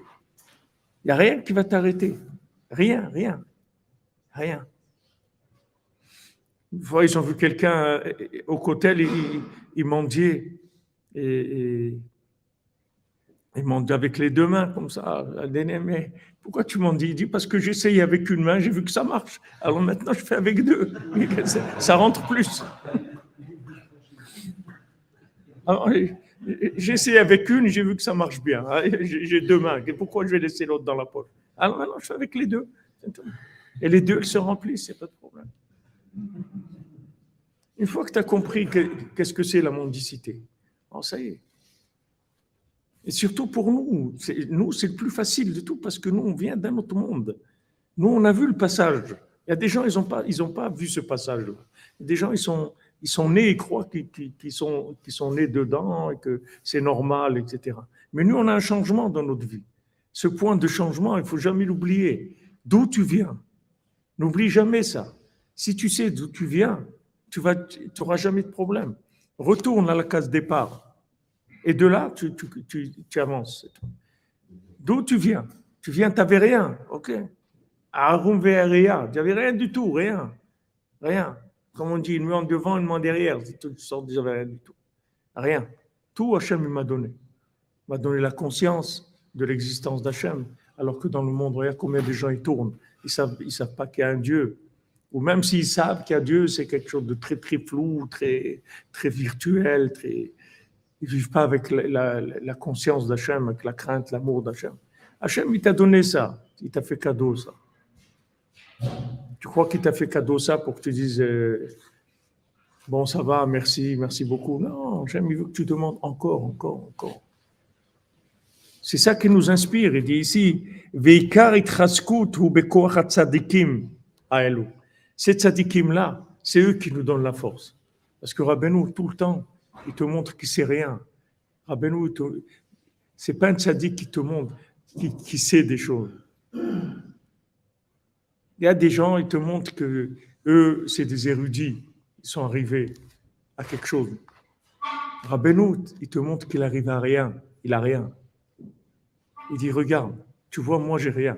Il n'y a rien qui va t'arrêter. Rien, rien. Rien. Une fois, ils ont vu quelqu'un euh, au côté, il, il mendiait. Et, il mendiait avec les deux mains, comme ça. Mais pourquoi tu m'en dis? Il dit parce que j'essayais avec une main, j'ai vu que ça marche. Alors maintenant, je fais avec deux. Ça rentre plus. J'ai essayé avec une, j'ai vu que ça marche bien. J'ai deux mains. pourquoi je vais laisser l'autre dans la poche? Alors maintenant, je fais avec les deux. Et les deux, elles se remplissent, il n'y a pas de problème. Une fois que tu as compris qu'est-ce que c'est la mendicité, oh, ça y est. Et surtout pour nous, nous, c'est le plus facile de tout parce que nous, on vient d'un autre monde. Nous, on a vu le passage. Il y a des gens, ils n'ont pas, pas vu ce passage-là. Des gens, ils sont, ils sont nés, ils croient qu'ils sont, sont nés dedans et que c'est normal, etc. Mais nous, on a un changement dans notre vie. Ce point de changement, il faut jamais l'oublier. D'où tu viens N'oublie jamais ça. Si tu sais d'où tu viens, tu n'auras jamais de problème. Retourne à la case départ. Et de là, tu, avances. D'où tu viens? Tu viens, tu n'avais rien. OK. Arum tu n'avais rien du tout, rien. Rien. Comme on dit, une main devant, une main derrière. Tu sors n'avais rien du tout. Rien. Tout Hachem m'a donné. m'a donné la conscience de l'existence d'Hachem. Alors que dans le monde, regarde combien de gens y tournent. Ils ne savent, ils savent pas qu'il y a un Dieu ou même s'ils savent qu'il y a Dieu, c'est quelque chose de très très flou, très très virtuel, très ils vivent pas avec la, conscience d'Hachem, avec la crainte, l'amour d'Hachem. Hachem, il t'a donné ça, il t'a fait cadeau ça. Tu crois qu'il t'a fait cadeau ça pour que tu dises euh, bon ça va, merci, merci beaucoup? Non, Hachem, il que tu demandes encore, encore, encore. C'est ça qui nous inspire. Il dit ici, Veikar ou tzadikim aelu ces tzadikim-là, c'est eux qui nous donnent la force. Parce que Rabbeinu, tout le temps, il te montre qu'il sait rien. Rabbeinu, c'est pas un tzadik qui te montre, qui, sait des choses. Il y a des gens, ils te montrent que eux, c'est des érudits. Ils sont arrivés à quelque chose. Rabbeinu, il te montre qu'il arrive à rien. Il a rien. Il dit, regarde, tu vois, moi, j'ai rien.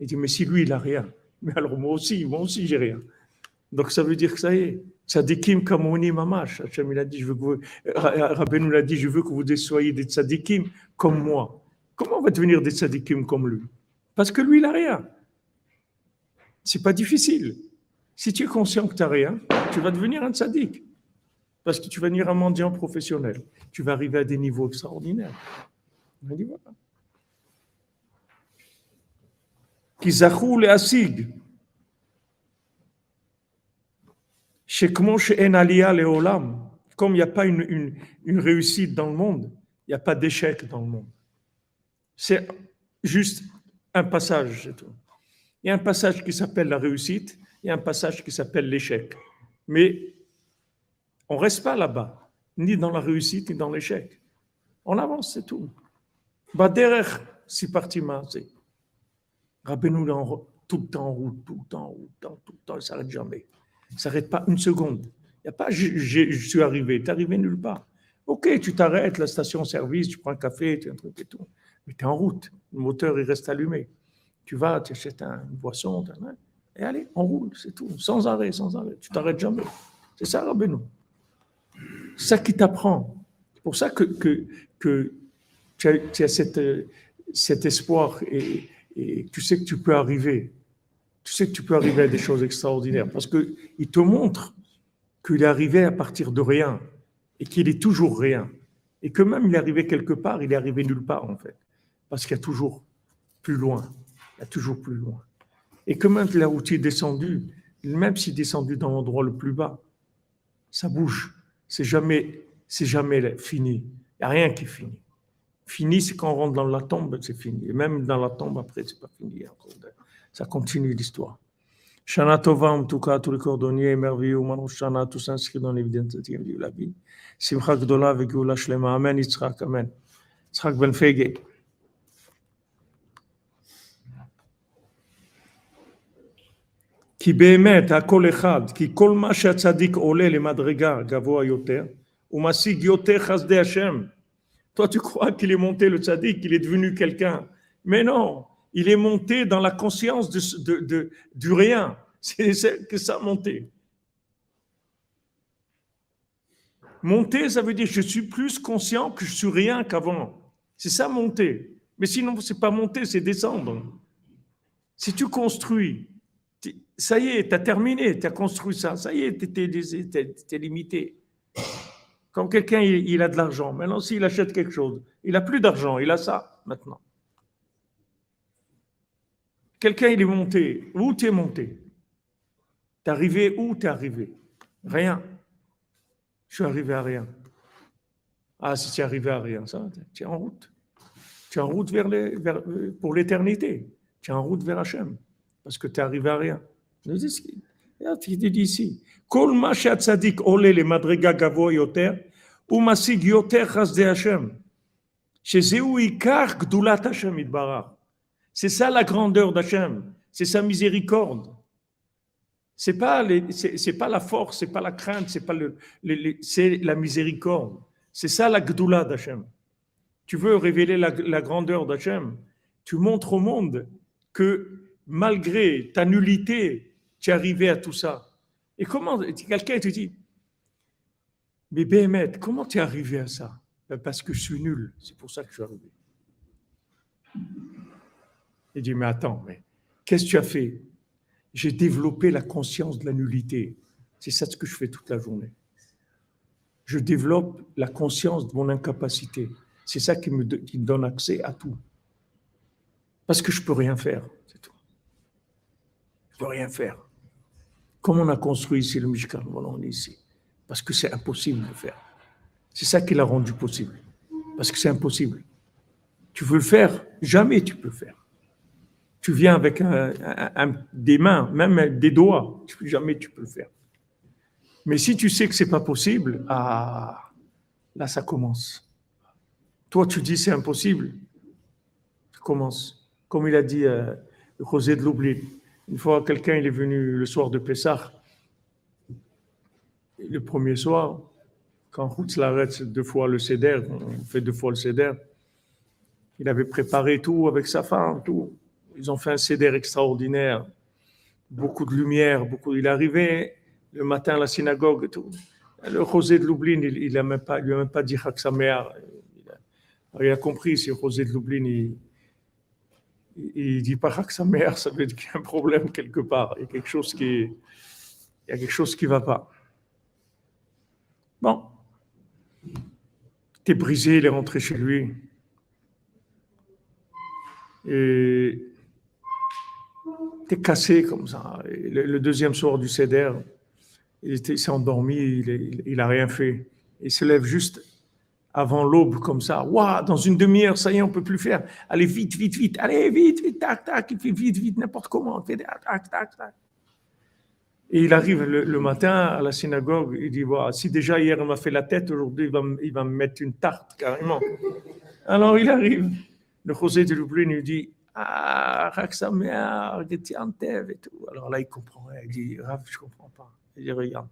Il dit, mais si lui, il a rien, Mais alors moi aussi, moi aussi, j'ai rien. Donc ça veut dire que ça y est. Tzadikim kamoni mamash. Hachem, il dit, je veux que vous, l'a dit, je veux que vous soyez des tzadikim comme moi. Comment on va devenir des tzadikim comme lui? Parce que lui, il n'a rien. C'est pas difficile. Si tu es conscient que tu n'as rien, tu vas devenir un tzadik. Parce que tu vas devenir un mendiant professionnel. Tu vas arriver à des niveaux extraordinaires. On dit voilà. Kizachou le asig. Comme il n'y a pas une, une réussite dans le monde, il n'y a pas d'échec dans le monde. C'est juste un passage, c'est tout. Il y a un passage qui s'appelle la réussite, a un passage qui s'appelle l'échec. Mais on ne reste pas là-bas, ni dans la réussite, ni dans l'échec. On avance, c'est tout. derrière, si parti. Rappelez-nous tout le temps en route, tout le temps en route, tout le temps, il ne s'arrête jamais. Il ne s'arrête pas une seconde. Il n'y a pas je, je, suis arrivé, tu n'es arrivé nulle part. Ok, tu t'arrêtes, la station-service, tu prends un café, tu un truc et tout. Mais tu es en route, le moteur il reste allumé. Tu vas, tu achètes un, une boisson, et allez, on roule, c'est tout, sans arrêt, sans arrêt. Tu t'arrêtes jamais. C'est ça, Rabbeinu. C'est ça qui t'apprend. C'est pour ça que, que, que tu as, tu as cette, cet espoir et, et, tu sais que tu peux arriver. Tu sais que tu peux arriver à des choses extraordinaires parce qu'il te montre qu'il est arrivé à partir de rien et qu'il est toujours rien. Et que même il est arrivé quelque part, il est arrivé nulle part en fait. Parce qu'il y a toujours plus loin. Il y a toujours plus loin. Et que même là où tu es descendu, même s'il est descendu dans l'endroit le plus bas, ça bouge. C'est jamais, c'est jamais fini. Il n'y a rien qui est fini. Fini, c'est quand on rentre dans la tombe, c'est fini. Et même dans la tombe, après, c'est pas fini. Ça continue l'histoire. Shana Tova, en tout cas, tous les cordonniers merveilleux, Manu Shana, tout s'inscrit dans l'évidence de la vie. Simcha Gdola avec Shlema. Amen, Yitzhak, Amen. Yitzhak Ben Fege. כי באמת הכל אחד, כי כל מה שהצדיק עולה למדרגה גבוה יותר, הוא משיג יותר חסדי השם. Toi, tu crois qu'il est monté le tzaddik, qu'il est devenu quelqu'un. Mais non, il est monté dans la conscience de, de, de, du rien. C'est que ça monté. Monter, ça veut dire je suis plus conscient que je suis rien qu'avant. C'est ça monter. Mais sinon, c'est pas monter, c'est descendre. Si tu construis ça y est, tu as terminé, tu as construit ça, ça y est, tu es, limité. Quand quelqu'un il, a de l'argent, maintenant s'il achète quelque chose, il n'a plus d'argent, il a ça maintenant. Quelqu'un il est monté, où tu es monté? Tu es arrivé où tu es arrivé? Rien. Je suis arrivé à rien. Ah, si tu es arrivé à rien, ça, tu es en route. Tu es en route vers pour l'éternité. Tu es en route vers Hachem. Parce que tu es arrivé à rien. Il dit ici, כל מה שהצדיק עולה למדרגה גבוה יותר, הוא משיג יותר חסדי השם, שזהו עיקר גדולת השם יתברך. C'est ça la grandeur d'Hachem, c'est sa miséricorde. C'est pas c'est pas la force, c'est pas la crainte, c'est pas le, c'est la miséricorde. C'est ça la gdoula d'Hachem. Tu veux révéler la, la grandeur d'Hachem, tu montres au monde que malgré ta nullité, tu es arrivé à tout ça. Et comment, quelqu'un te dit, mais Béhémet, comment tu es arrivé à ça? Ben, Parce que je suis nul, c'est pour ça que je suis arrivé. Il dit, mais attends, mais qu'est-ce que tu as fait? J'ai développé la conscience de la nullité. C'est ça ce que je fais toute la journée. Je développe la conscience de mon incapacité. C'est ça qui me, qui me donne accès à tout. Parce que je ne peux rien faire, c'est tout. Je ne peux rien faire. Comme on a construit ici le Mishkan, voilà, on est ici. Parce que c'est impossible de faire. C'est ça qui l'a rendu possible. Parce que c'est impossible. Tu veux le faire, jamais tu peux le faire. Tu viens avec des mains, même des doigts, jamais tu peux le faire. Mais si tu sais que c'est pas possible, ah, là ça commence. Toi tu dis c'est impossible, ça commence. Comme il a dit euh, José de l'oubli, une fois, quelqu'un il est venu le soir de Pessah. Le premier soir, quand l'arrête deux fois le céder, on fait deux fois le céder, il avait préparé tout avec sa femme, tout. Ils ont fait un céder extraordinaire. beaucoup de lumière, beaucoup. Il arrivait le matin à la synagogue et tout. Le José de Lublin, il, il a même pas, lui a même pas dit Haksamer. Il, il a compris si José de Lublin, il, il dit pas Haksamer, ça veut dire qu'il y a un problème quelque part. Il y a quelque chose qui, il y a quelque chose qui va pas. Bon, t'es brisé, il est rentré chez lui. Et t'es cassé comme ça. Le deuxième soir du CEDER, il s'est endormi, il n'a rien fait. Il se lève juste avant l'aube, comme ça. Waouh, dans une demi-heure, ça y est, on peut plus faire. Allez, vite, vite, vite, allez, vite, vite, tac, tac, il fait vite, vite, n'importe comment. Il fait tac, tac, tac. Et il arrive le, matin à la synagogue, il dit, si déjà hier il m'a fait la tête, aujourd'hui il va, me- mettre une tarte carrément. Alors il arrive, le José de Lublin lui dit, ah, Getiantev et tout. Alors là il comprend, il dit, Rav, je comprends pas. Il dit, regarde,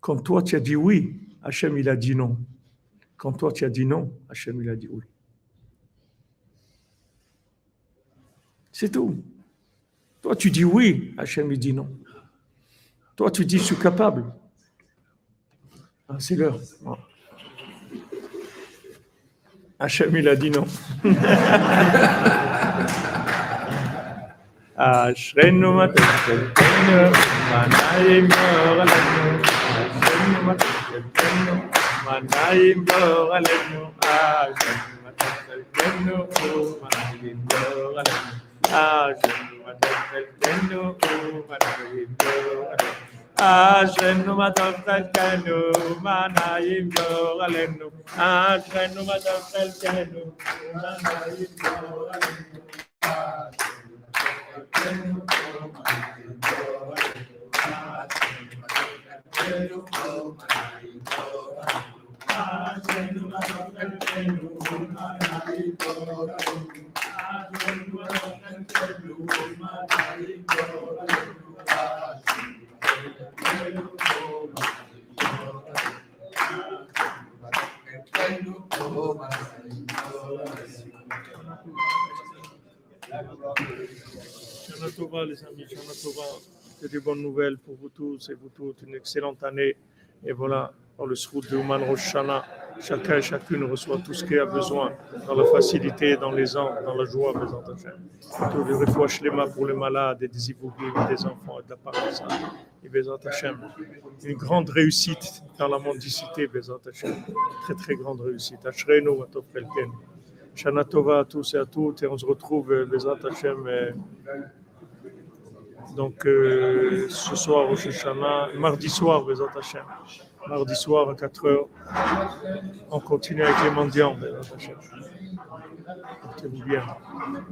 quand toi tu as dit oui, Hachem il a dit non. Quand toi tu as dit non, Hachem il a dit oui. C'est tout. Toi tu dis oui, Hachem il dit non. Toi, tu dis, je suis capable. Ah, c'est l'heure. Hachem, il a dit non. manayim lo alenu Hashem manayim lo alenu Ashenu mataftel manayim lo Ashenu mataftel manayim lo alenu Ashenu manayim lo alenu Tova, les amis, Shana Tova. Que des bonnes nouvelles pour vous tous et vous toutes. Une excellente année. Et voilà, dans le srout de Ouman Rosh Hashanah, chacun et chacune reçoit tout ce qu'il a besoin, dans la facilité, dans les ans, dans la joie, Bézant Hachem. Tout le refouach lema pour les malades et des ibougim, des enfants et de la paresse. Et Bézant Hachem. Une grande réussite dans la mendicité, Bézant Hachem. Très, très grande réussite. Ashrenu, Atov Kelken. Shana Tova à tous et à toutes. Et on se retrouve, euh, Bézant Hachem. euh, donc, euh, ce soir, au mardi soir, Bézat Hachem. Mardi soir à 4 heures, on continue avec les mendiants. Portez-vous bien.